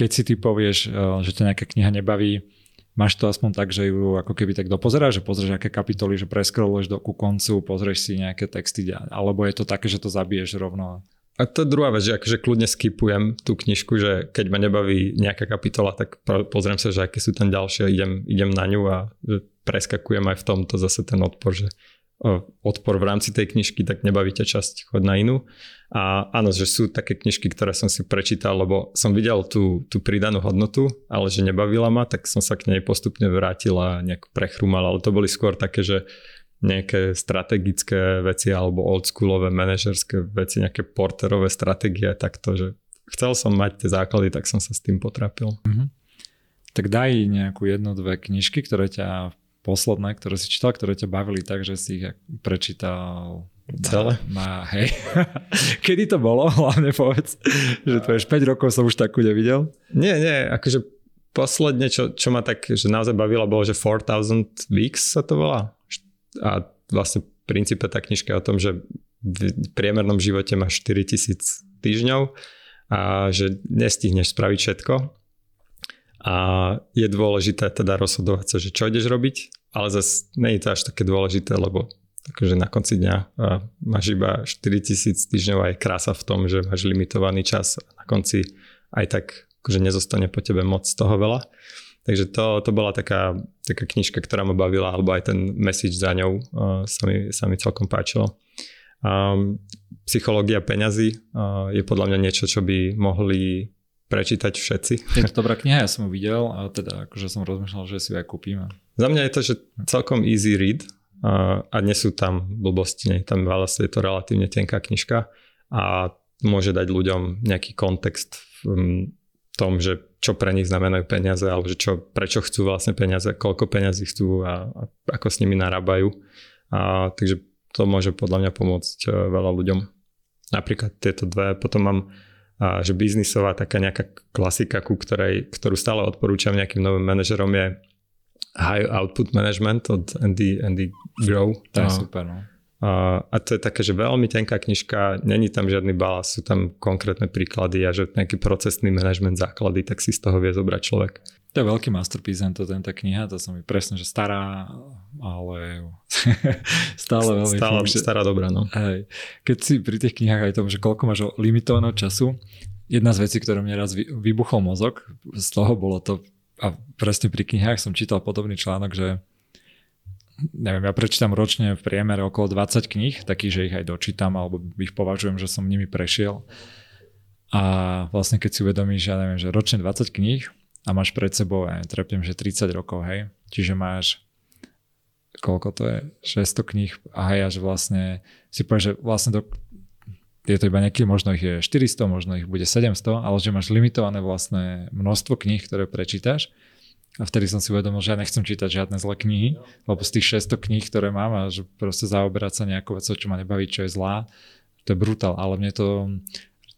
Speaker 2: Keď si ty povieš, eh, že ťa nejaká kniha nebaví, máš to aspoň tak, že ju ako keby tak dopozeráš, že pozrieš aké kapitoly, že preskroluješ do ku koncu, pozrieš si nejaké texty, alebo je to také, že to zabiješ rovno
Speaker 3: a to je druhá vec, že akože kľudne skipujem tú knižku, že keď ma nebaví nejaká kapitola, tak pozriem sa, že aké sú tam ďalšie, idem, idem na ňu a preskakujem aj v tomto zase ten odpor, že odpor v rámci tej knižky, tak nebaví ťa časť, chod na inú. A áno, že sú také knižky, ktoré som si prečítal, lebo som videl tú, tú pridanú hodnotu, ale že nebavila ma, tak som sa k nej postupne vrátil a nejak prechrúmal, ale to boli skôr také, že nejaké strategické veci alebo oldschoolové manažerské veci, nejaké porterové stratégie, takto, že chcel som mať tie základy, tak som sa s tým potrapil. Mm-hmm.
Speaker 2: Tak daj nejakú jednu, dve knižky, ktoré ťa posledné, ktoré si čítal, ktoré ťa bavili tak, že si ich prečítal
Speaker 3: Celé?
Speaker 2: Na, hej. Kedy to bolo? Hlavne povedz, že to je 5 rokov som už takú nevidel.
Speaker 3: Nie, nie, akože posledne, čo, čo ma tak že naozaj bavilo, bolo, že 4000 Weeks sa to volá a vlastne princípe tá knižka je o tom, že v priemernom živote máš 4000 týždňov a že nestihneš spraviť všetko a je dôležité teda rozhodovať sa, že čo ideš robiť, ale zase nie je to až také dôležité, lebo takže na konci dňa máš iba 4000 týždňov a je krása v tom, že máš limitovaný čas a na konci aj tak akože nezostane po tebe moc toho veľa. Takže to, to bola taká, taká knižka, ktorá ma bavila, alebo aj ten message za ňou uh, sa, mi, sa mi celkom páčilo. Um, psychológia peňazí uh, je podľa mňa niečo, čo by mohli prečítať všetci.
Speaker 2: Je to dobrá kniha, ja som ju videl a teda akože som rozmýšľal, že si ju aj kúpim.
Speaker 3: Za mňa je to, že celkom easy read uh, a nie sú tam blbosti, nie tam vlastne je to relatívne tenká knižka a môže dať ľuďom nejaký kontext v tom, že čo pre nich znamenajú peniaze, alebo že čo, prečo chcú vlastne peniaze, koľko peniazy chcú a, a ako s nimi narábajú. A, takže to môže podľa mňa pomôcť e, veľa ľuďom. Napríklad tieto dve. Potom mám, a, že biznisová taká nejaká klasika, ku ktorej, ktorú stále odporúčam nejakým novým manažerom je High Output Management od Andy, Andy Grow.
Speaker 2: To je super, no.
Speaker 3: A, to je také, že veľmi tenká knižka, není tam žiadny balás, sú tam konkrétne príklady a že nejaký procesný manažment základy, tak si z toho vie zobrať človek.
Speaker 2: To je veľký masterpiece, to tá kniha, to som mi presne, že stará, ale stále veľmi
Speaker 3: stále, funguje. Stará dobrá, no.
Speaker 2: Hej. Keď si pri tých knihách aj tom, že koľko máš limitovaného času, jedna z vecí, ktorú mne raz vybuchol mozog, z toho bolo to, a presne pri knihách som čítal podobný článok, že neviem, ja prečítam ročne v priemere okolo 20 kníh, takých, že ich aj dočítam, alebo ich považujem, že som nimi prešiel. A vlastne keď si uvedomíš, ja neviem, že ročne 20 kníh a máš pred sebou, ja trepiem, že 30 rokov, hej, čiže máš koľko to je, 600 kníh a hej, a že vlastne si povieš, že vlastne do, je to iba nejaký, možno ich je 400, možno ich bude 700, ale že máš limitované vlastné množstvo kníh, ktoré prečítaš a vtedy som si uvedomil, že ja nechcem čítať žiadne zlé knihy, lebo z tých 600 kníh, ktoré mám a že proste zaoberať sa nejakou vecou, čo ma nebaví, čo je zlá, to je brutál. Ale mne to,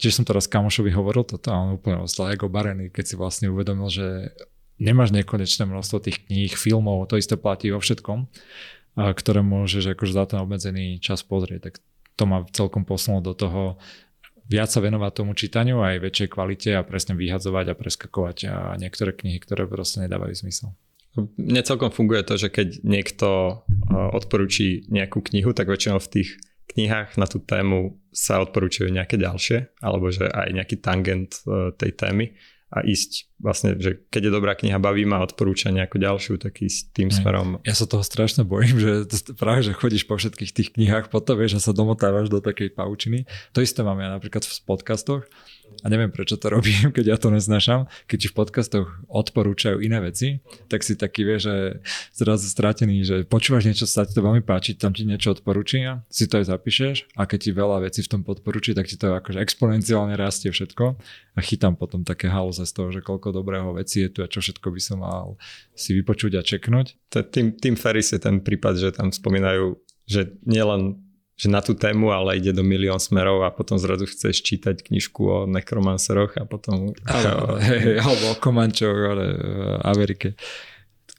Speaker 2: tiež som teraz kamošovi hovoril toto a on úplne ostal ego barený, keď si vlastne uvedomil, že nemáš nekonečné množstvo tých kníh, filmov, to isté platí vo všetkom, ktoré môžeš akože za ten obmedzený čas pozrieť. Tak to ma celkom posunulo do toho, viac sa venovať tomu čítaniu aj väčšej kvalite a presne vyhadzovať a preskakovať a niektoré knihy, ktoré proste nedávajú zmysel.
Speaker 3: Mne celkom funguje to, že keď niekto odporúči nejakú knihu, tak väčšinou v tých knihách na tú tému sa odporúčajú nejaké ďalšie, alebo že aj nejaký tangent e, tej témy a ísť vlastne, že keď je dobrá kniha, baví ma odporúča nejakú ďalšiu, tak ísť tým smerom.
Speaker 2: Ja sa toho strašne bojím, že práve, že chodíš po všetkých tých knihách, potom vieš, že sa domotávaš do takej paučiny. To isté mám ja napríklad v podcastoch, a neviem prečo to robím, keď ja to neznášam, keď ti v podcastoch odporúčajú iné veci, tak si taký vie, že zrazu stratený, že počúvaš niečo, sa ti to veľmi páči, tam ti niečo odporúči, si to aj zapíšeš. A keď ti veľa vecí v tom podporúči, tak ti to akože exponenciálne rastie všetko. A chytám potom také halúze z toho, že koľko dobrého veci je tu a čo všetko by som mal si vypočuť a čeknúť.
Speaker 3: Tým, tým Ferris je ten prípad, že tam spomínajú, že nielen že na tú tému, ale ide do milión smerov a potom zrazu chceš čítať knižku o nekromanceroch a potom...
Speaker 2: Ale, hej, alebo o Komančoch, ale v Amerike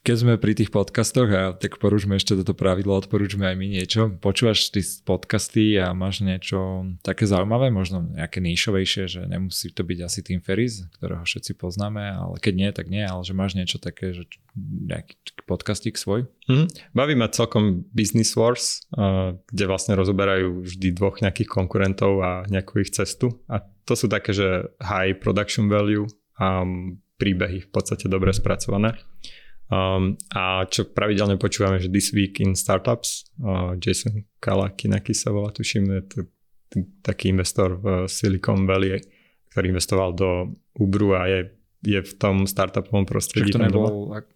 Speaker 2: keď sme pri tých podcastoch a tak porúčme ešte toto pravidlo, odporúčme aj my niečo. Počúvaš ty podcasty a máš niečo také zaujímavé, možno nejaké níšovejšie, že nemusí to byť asi Tim Ferris, ktorého všetci poznáme, ale keď nie, tak nie, ale že máš niečo také, že nejaký podcastík svoj?
Speaker 3: Mm, baví ma celkom Business Wars, kde vlastne rozoberajú vždy dvoch nejakých konkurentov a nejakú ich cestu a to sú také, že high production value a príbehy v podstate dobre spracované. Um, a čo pravidelne počúvame, že This Week in Startups, uh, Jason Kalakinaki sa volá, tuším, je to taký investor v Silicon Valley, ktorý investoval do Uberu a je, je v tom startupovom prostredí.
Speaker 2: Čiže to nebol, ak,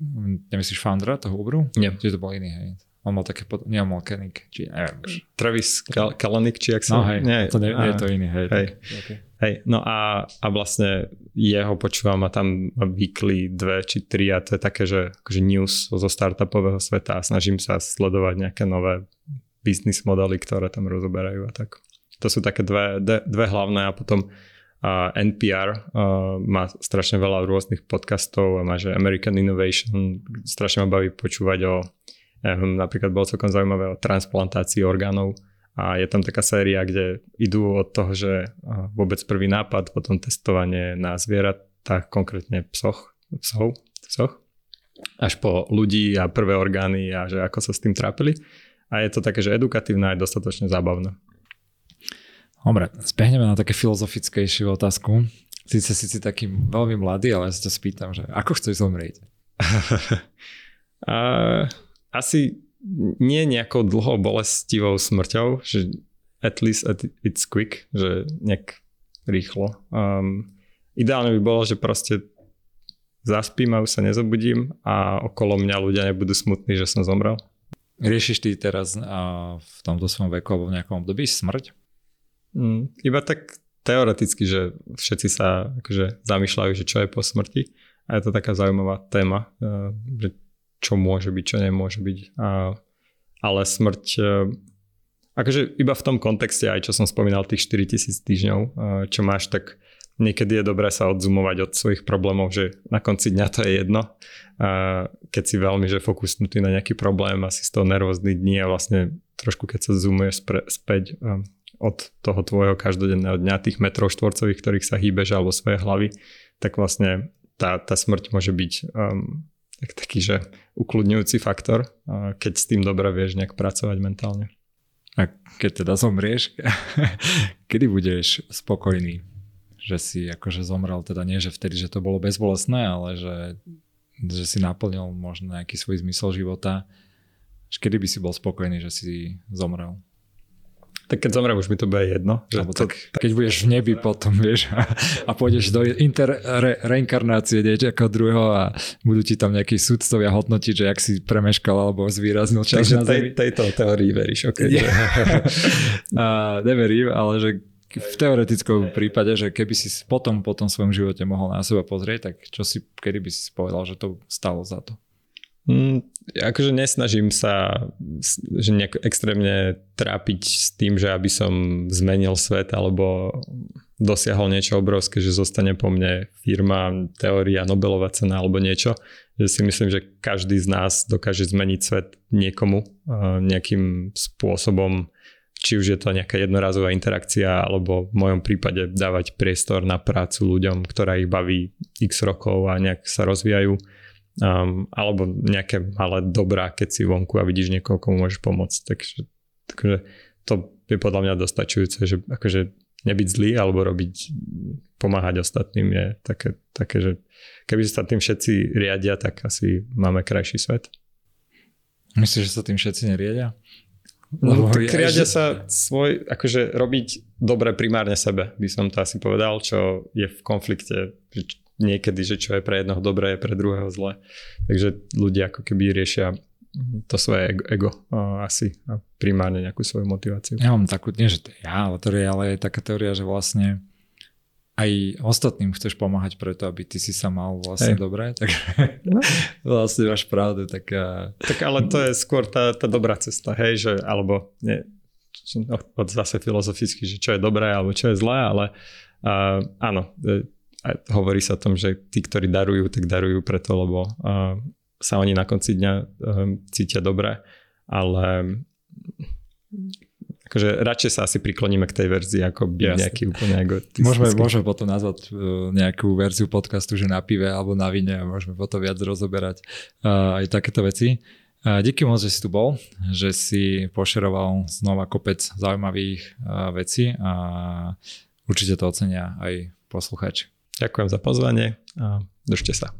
Speaker 2: nemyslíš foundera toho Uberu?
Speaker 3: Nie.
Speaker 2: Čiže to bol iný, hej. On mal také, pod... nie, on mal Kenik, či neviem už.
Speaker 3: Travis Kal- Kalanik, či ak sa...
Speaker 2: No hej, nie, to nie, nie je to iný, hej.
Speaker 3: hej. Okay. Hej, no a, a vlastne jeho počúvam a tam weekly dve či tri a to je také, že akože news zo startupového sveta a snažím sa sledovať nejaké nové business modely, ktoré tam rozoberajú a tak. To sú také dve, dve, dve hlavné a potom uh, NPR uh, má strašne veľa rôznych podcastov a má že American Innovation, strašne ma baví počúvať o, um, napríklad bolo celkom zaujímavé o transplantácii orgánov a je tam taká séria, kde idú od toho, že vôbec prvý nápad, potom testovanie na zvieratách, konkrétne psoch, psov, psoch, až po ľudí a prvé orgány a že ako sa s tým trápili. A je to také, že edukatívne aj dostatočne zábavné.
Speaker 2: Dobre, spehneme na také filozofickejšiu otázku. Sice si si taký veľmi mladý, ale ja sa ťa spýtam, že ako chceš zomrieť?
Speaker 3: uh, asi nie nejakou dlhou bolestivou smrťou, že at least at it's quick, že nejak rýchlo. Um, ideálne by bolo, že proste zaspím a už sa nezobudím a okolo mňa ľudia nebudú smutní, že som zomrel.
Speaker 2: Riešiš ty teraz uh, v tomto svojom veku alebo v nejakom období smrť?
Speaker 3: Mm, iba tak teoreticky, že všetci sa akože zamýšľajú, že čo je po smrti a je to taká zaujímavá téma, uh, že čo môže byť, čo nemôže byť. Uh, ale smrť, uh, akože iba v tom kontexte, aj čo som spomínal, tých 4000 týždňov, uh, čo máš, tak niekedy je dobré sa odzumovať od svojich problémov, že na konci dňa to je jedno. A keď si veľmi že fokusnutý na nejaký problém a si z toho nervózny dní a vlastne trošku keď sa zoomuješ spre, späť um, od toho tvojho každodenného dňa, tých metrov štvorcových, ktorých sa hýbeš alebo svoje hlavy, tak vlastne tá, tá smrť môže byť um, tak, taký, že ukludňujúci faktor, keď s tým dobre vieš nejak pracovať mentálne.
Speaker 2: A keď teda zomrieš, kedy budeš spokojný? že si akože zomrel, teda nie, že vtedy, že to bolo bezbolestné, ale že, že si naplnil možno nejaký svoj zmysel života. Kedy by si bol spokojný, že si zomrel?
Speaker 3: Tak keď zomrem, už mi to bude jedno.
Speaker 2: Že to, tak, keď budeš v nebi potom, vieš, a, a pôjdeš do inter, re, reinkarnácie niečoho druhého a budú ti tam nejakí sudcovia hodnotiť, že ak si premeškal alebo zvýraznil čas
Speaker 3: Takže na tej, tejto teórii veríš, ok.
Speaker 2: Yeah. a, neverím, ale že v teoretickom prípade, že keby si potom po tom svojom živote mohol na seba pozrieť, tak čo si, kedy by si povedal, že to stalo za to?
Speaker 3: Mm, akože nesnažím sa že nejak extrémne trápiť s tým, že aby som zmenil svet alebo dosiahol niečo obrovské, že zostane po mne firma, teória, Nobelová cena alebo niečo. Že si myslím, že každý z nás dokáže zmeniť svet niekomu nejakým spôsobom či už je to nejaká jednorazová interakcia, alebo v mojom prípade dávať priestor na prácu ľuďom, ktorá ich baví x rokov a nejak sa rozvíjajú. Um, alebo nejaké malé dobrá, keď si vonku a vidíš niekoho, komu môžeš pomôcť. Takže, takže to je podľa mňa dostačujúce, že akože nebyť zlý alebo robiť, pomáhať ostatným je také, také že keby sa tým všetci riadia, tak asi máme krajší svet.
Speaker 2: Myslíš, že sa tým všetci neriedia?
Speaker 3: No, tak riadia že... sa svoj, akože robiť dobre primárne sebe, by som to asi povedal, čo je v konflikte niekedy, že čo je pre jednoho dobré, je pre druhého zle. Takže ľudia ako keby riešia to svoje ego, ego asi a primárne nejakú svoju motiváciu.
Speaker 2: Ja mám takú, nie že to ja, ale je ale je taká teória, že vlastne aj ostatným chceš pomáhať preto, aby ty si sa mal vlastne hey. dobre, takže no. vlastne máš pravdu. Tak, a...
Speaker 3: tak ale to je skôr tá, tá dobrá cesta, hej, že alebo nie, zase filozoficky, že čo je dobré alebo čo je zlé, ale uh, áno, hovorí sa o tom, že tí, ktorí darujú, tak darujú preto, lebo uh, sa oni na konci dňa uh, cítia dobre, ale akože radšej sa asi prikloníme k tej verzii, ako byť Jasne. nejaký úplne egotistický.
Speaker 2: Môžeme, môžeme potom nazvať uh, nejakú verziu podcastu, že na pive alebo na vine a môžeme potom viac rozoberať uh, aj takéto veci. Uh, díky moc, že si tu bol, že si pošeroval znova kopec zaujímavých uh, vecí a určite to ocenia aj posluchači.
Speaker 3: Ďakujem za pozvanie a držte sa.